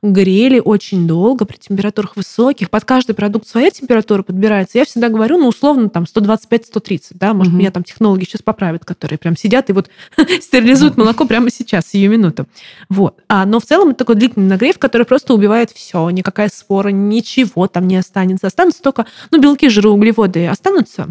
грели очень долго при температурах высоких. Под каждый продукт своя температура подбирается. Я всегда говорю, ну, условно, там, 125-130, да, может, mm меня там технологи сейчас поправят, которые прям сидят и вот стерилизуют молоко прямо сейчас, сию минуту. Вот. А, но в целом это такой длительный нагрев, который просто убивает все. Никакая спора, ничего там не останется. Останутся только, ну, белки, жиры, углеводы останутся,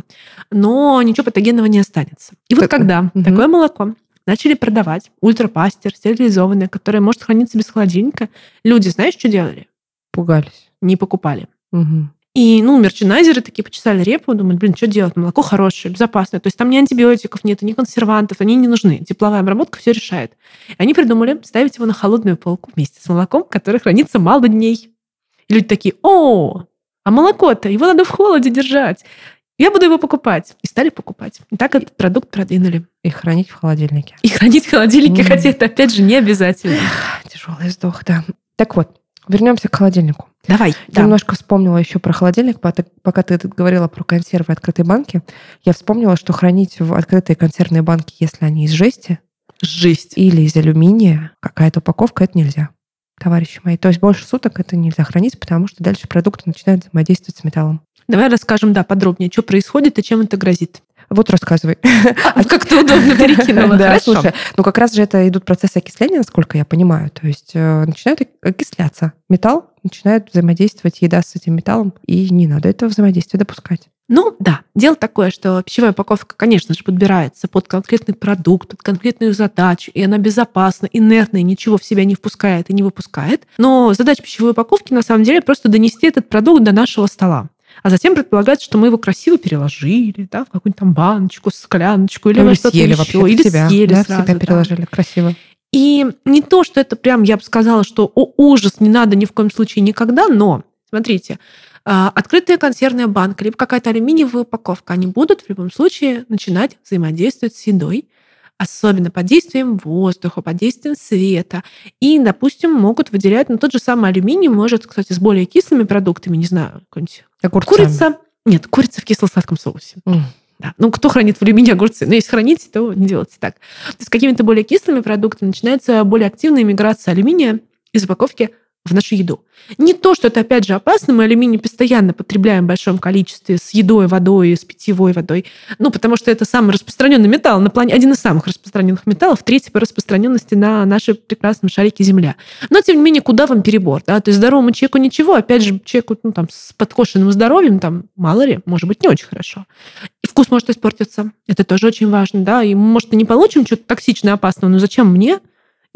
но ничего патогенного не останется. И вот когда угу. такое молоко начали продавать, ультрапастер, стерилизованное, которое может храниться без холодильника, люди, знаешь, что делали? Пугались. Не покупали. Угу. И, ну, мерчендайзеры такие почесали репу, думают, блин, что делать? Молоко хорошее, безопасное. То есть там ни антибиотиков нет, ни консервантов, они не нужны. Тепловая обработка все решает. И они придумали ставить его на холодную полку вместе с молоком, которое хранится мало дней. И люди такие, о, а молоко-то, его надо в холоде держать. Я буду его покупать. И стали покупать. И так этот продукт продвинули. И хранить в холодильнике. И хранить в холодильнике, mm. хотя это, опять же, не обязательно. Тяжелый вздох, да. Так вот, вернемся к холодильнику. Давай. Да. немножко вспомнила еще про холодильник. Пока ты говорила про консервы открытые банки, я вспомнила, что хранить в открытые консервные банки, если они из жести, жесть, или из алюминия, какая-то упаковка, это нельзя, товарищи мои. То есть больше суток это нельзя хранить, потому что дальше продукты начинают взаимодействовать с металлом. Давай расскажем, да, подробнее, что происходит и чем это грозит. Вот рассказывай. А как ты удобно перекинула. Да, слушай, ну как раз же это идут процессы окисления, насколько я понимаю. То есть э, начинает окисляться металл, начинает взаимодействовать еда с этим металлом, и не надо этого взаимодействия допускать. Ну да, дело такое, что пищевая упаковка, конечно же, подбирается под конкретный продукт, под конкретную задачу, и она безопасна, инертная, ничего в себя не впускает и не выпускает. Но задача пищевой упаковки на самом деле просто донести этот продукт до нашего стола. А затем предполагается, что мы его красиво переложили, да, в какую-нибудь там баночку, скляночку или, ну, или что-то съели еще. Вообще или себя, съели да, сразу. себя переложили да. красиво. И не то, что это прям, я бы сказала, что о, ужас, не надо ни в коем случае никогда, но, смотрите, а, открытая консервная банка, либо какая-то алюминиевая упаковка, они будут в любом случае начинать взаимодействовать с едой, особенно под действием воздуха, под действием света. И, допустим, могут выделять, ну, тот же самый алюминий может, кстати, с более кислыми продуктами, не знаю, какой-нибудь курица. Нет, курица в кисло-сладком соусе. Mm. Да. Ну, кто хранит в алюминии огурцы? Но если храните, то не делайте так. То есть с какими-то более кислыми продуктами начинается более активная миграция алюминия из упаковки в нашу еду. Не то, что это, опять же, опасно, мы алюминий постоянно потребляем в большом количестве с едой, водой, с питьевой водой, ну, потому что это самый распространенный металл на плане, один из самых распространенных металлов, третий по распространенности на нашей прекрасном шарике Земля. Но, тем не менее, куда вам перебор? Да? То есть здоровому человеку ничего, опять же, человеку ну, там, с подкошенным здоровьем, там, мало ли, может быть, не очень хорошо. И вкус может испортиться. Это тоже очень важно, да, и, может, мы не получим что-то токсичное, опасное, но зачем мне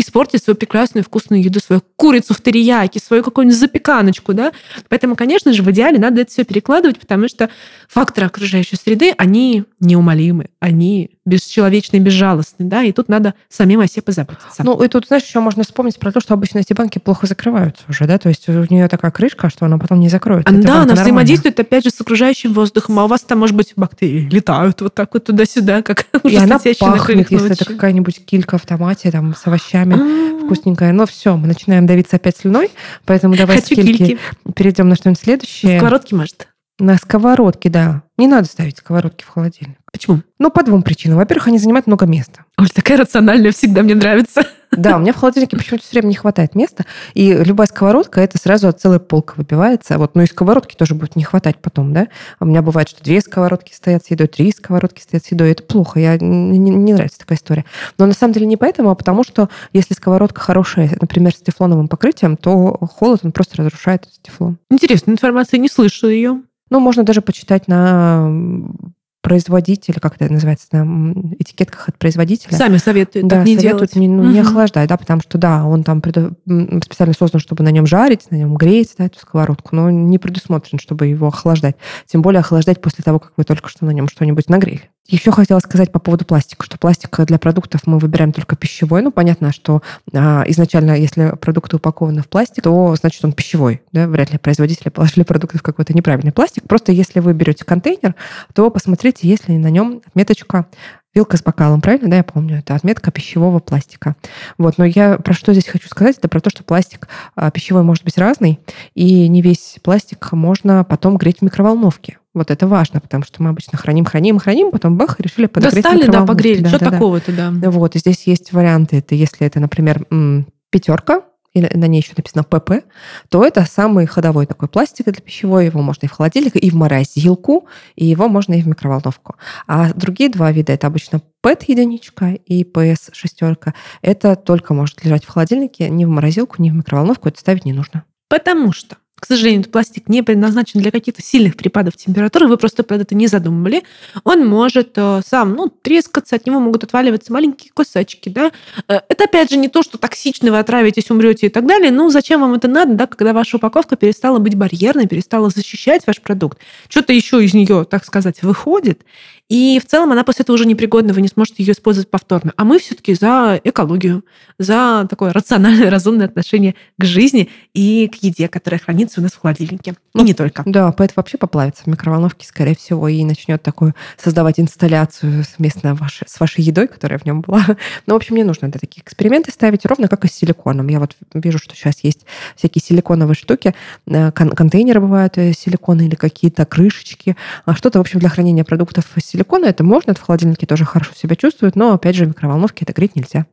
испортить свою прекрасную вкусную еду, свою курицу в терияке, свою какую-нибудь запеканочку, да. Поэтому, конечно же, в идеале надо это все перекладывать, потому что факторы окружающей среды, они неумолимы, они бесчеловечные, безжалостные, да, и тут надо самим о себе позаботиться. Ну, и тут, знаешь, еще можно вспомнить про то, что обычно эти банки плохо закрываются уже, да, то есть у нее такая крышка, что она потом не закроется. Да, она взаимодействует, опять же, с окружающим воздухом, а у вас там, может быть, бактерии летают вот так вот туда-сюда, как И она пахнет, если это какая-нибудь килька в томате, там, с овощами а. вкусненькая. Но все, мы начинаем давиться опять слюной, поэтому давай Хочу с кильки перейдем на что-нибудь следующее. Сковородки, может? На сковородке, да. Не надо ставить сковородки в холодильник. Почему? Ну, по двум причинам. Во-первых, они занимают много места. Оль, такая рациональная всегда мне нравится. Да, у меня в холодильнике почему-то все время не хватает места. И любая сковородка, это сразу от целой полка выбивается. Вот, ну и сковородки тоже будет не хватать потом, да. У меня бывает, что две сковородки стоят с едой, три сковородки стоят с едой. Это плохо. Я, не, не нравится такая история. Но на самом деле не поэтому, а потому что если сковородка хорошая, например, с тефлоновым покрытием, то холод, он просто разрушает тефлон. Интересная информация, не слышу ее. Ну, можно даже почитать на производителя, как это называется, на этикетках от производителя. Сами советуют да, так не советуют делать. Не, ну, угу. не охлаждать, да, потому что, да, он там преду... специально создан, чтобы на нем жарить, на нем греть, да, эту сковородку, но не предусмотрен, чтобы его охлаждать. Тем более охлаждать после того, как вы только что на нем что-нибудь нагрели. Еще хотела сказать по поводу пластика, что пластик для продуктов мы выбираем только пищевой. Ну, понятно, что а, изначально, если продукты упакованы в пластик, то значит он пищевой. Да? Вряд ли производители положили продукты в какой-то неправильный пластик. Просто если вы берете контейнер, то посмотрите, есть ли на нем отметочка Вилка с бокалом, правильно? Да, я помню. Это отметка пищевого пластика. Вот, но я про что здесь хочу сказать, это про то, что пластик а, пищевой может быть разный, и не весь пластик можно потом греть в микроволновке. Вот это важно, потому что мы обычно храним, храним, храним, потом бах, решили подогреть Достали, да, погрели. Да, что да, такого-то, да. Вот, и здесь есть варианты. Это если это, например, пятерка, или на ней еще написано ПП, то это самый ходовой такой пластик для пищевой. Его можно и в холодильник, и в морозилку, и его можно и в микроволновку. А другие два вида, это обычно ПЭТ единичка и ПС шестерка, это только может лежать в холодильнике, ни в морозилку, ни в микроволновку это ставить не нужно. Потому что к сожалению, этот пластик не предназначен для каких-то сильных перепадов температуры, вы просто про это не задумывали. Он может э, сам ну, трескаться, от него могут отваливаться маленькие кусочки. Да? Э, это, опять же, не то, что токсично вы отравитесь, умрете и так далее. Ну, зачем вам это надо, да, когда ваша упаковка перестала быть барьерной, перестала защищать ваш продукт? Что-то еще из нее, так сказать, выходит. И в целом она после этого уже непригодна, вы не сможете ее использовать повторно. А мы все-таки за экологию, за такое рациональное, разумное отношение к жизни и к еде, которая хранится хранится у нас в холодильнике. Ну, и не только. Да, поэтому вообще поплавится в микроволновке, скорее всего, и начнет такую создавать инсталляцию совместно вашей, с вашей едой, которая в нем была. Ну, в общем, не нужно это такие эксперименты ставить, ровно как и с силиконом. Я вот вижу, что сейчас есть всякие силиконовые штуки, э, кон- контейнеры бывают э, силиконы или какие-то крышечки. А что-то, в общем, для хранения продуктов из силикона, это можно, это в холодильнике тоже хорошо себя чувствует, но, опять же, в микроволновке это греть нельзя.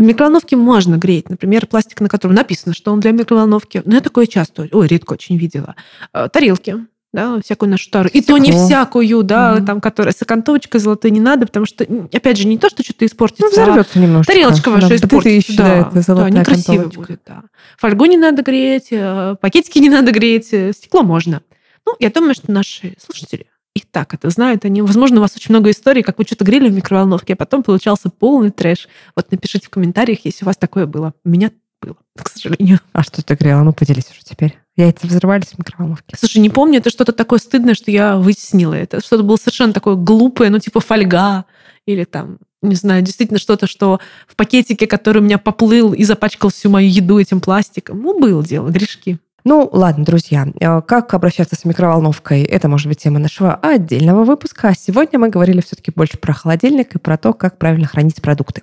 В микроволновке можно греть. Например, пластик, на котором написано, что он для микроволновки. Но я такое часто, ой, редко очень видела. Э, Тарелки, да, всякую нашу тару. И то не всякую, да, Мгм. там, которая с окантовочкой золотой не надо, потому что, опять же, не то, что что-то испортится, Ну, а взорвется немножечко. тарелочка ваша Да, испортится. ещё, да, это да, некрасиво будет, да. Фольгу не надо греть, э, пакетики не надо греть, э, стекло можно. Ну, я думаю, что наши слушатели и так это знают. Они, возможно, у вас очень много историй, как вы что-то грели в микроволновке, а потом получался полный трэш. Вот напишите в комментариях, если у вас такое было. У меня было, к сожалению. А что ты грела? Ну, поделись уже теперь. Яйца взрывались в микроволновке. Слушай, не помню, это что-то такое стыдное, что я вытеснила это. Что-то было совершенно такое глупое, ну, типа фольга или там, не знаю, действительно что-то, что в пакетике, который у меня поплыл и запачкал всю мою еду этим пластиком. Ну, было дело, грешки. Ну, ладно, друзья, э, как обращаться с микроволновкой, это может быть тема нашего отдельного выпуска. А сегодня мы говорили все-таки больше про холодильник и про то, как правильно хранить продукты.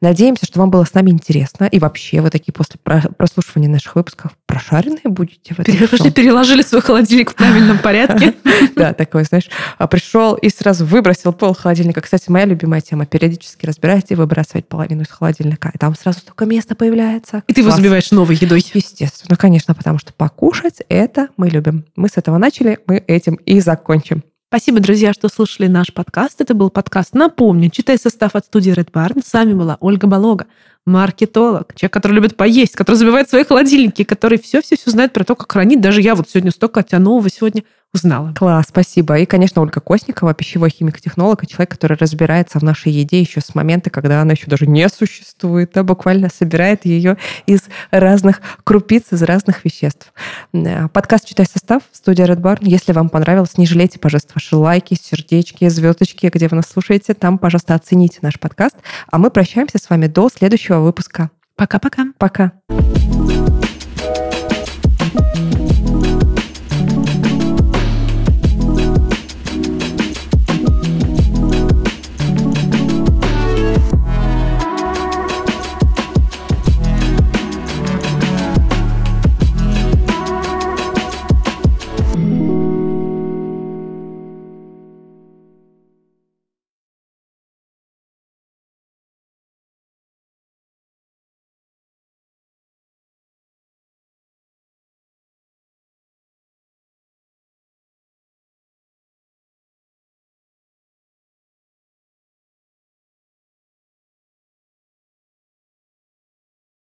Надеемся, что вам было с нами интересно. И вообще вы такие после про- прослушивания наших выпусков прошаренные будете в этом Пере- всём. Переложили свой холодильник в правильном порядке. Да, такой, знаешь, а, пришел и сразу выбросил пол холодильника. Кстати, моя любимая тема. Периодически разбирать и выбрасывать половину из холодильника. И там сразу столько места появляется. И ты его забиваешь новой едой. Естественно, конечно, потому что покушать это мы любим. Мы с этого начали, мы этим и закончим. Спасибо, друзья, что слушали наш подкаст. Это был подкаст «Напомню». Читай состав от студии Red Barn. С вами была Ольга Болога, маркетолог, человек, который любит поесть, который забивает свои холодильники, который все-все-все знает про то, как хранить. Даже я вот сегодня столько от тебя нового сегодня узнала. Класс, спасибо. И, конечно, Ольга Косникова, пищевой химик-технолог, человек, который разбирается в нашей еде еще с момента, когда она еще даже не существует, а буквально собирает ее из разных крупиц, из разных веществ. Э, Подкаст «Читай состав» студия Red Barn. Если вам понравилось, не жалейте, пожалуйста, ваши лайки, сердечки, звездочки, где вы нас слушаете. Там, пожалуйста, оцените наш подкаст. А мы прощаемся с вами до следующего следующего выпуска. Пока-пока. Пока. -пока. Пока.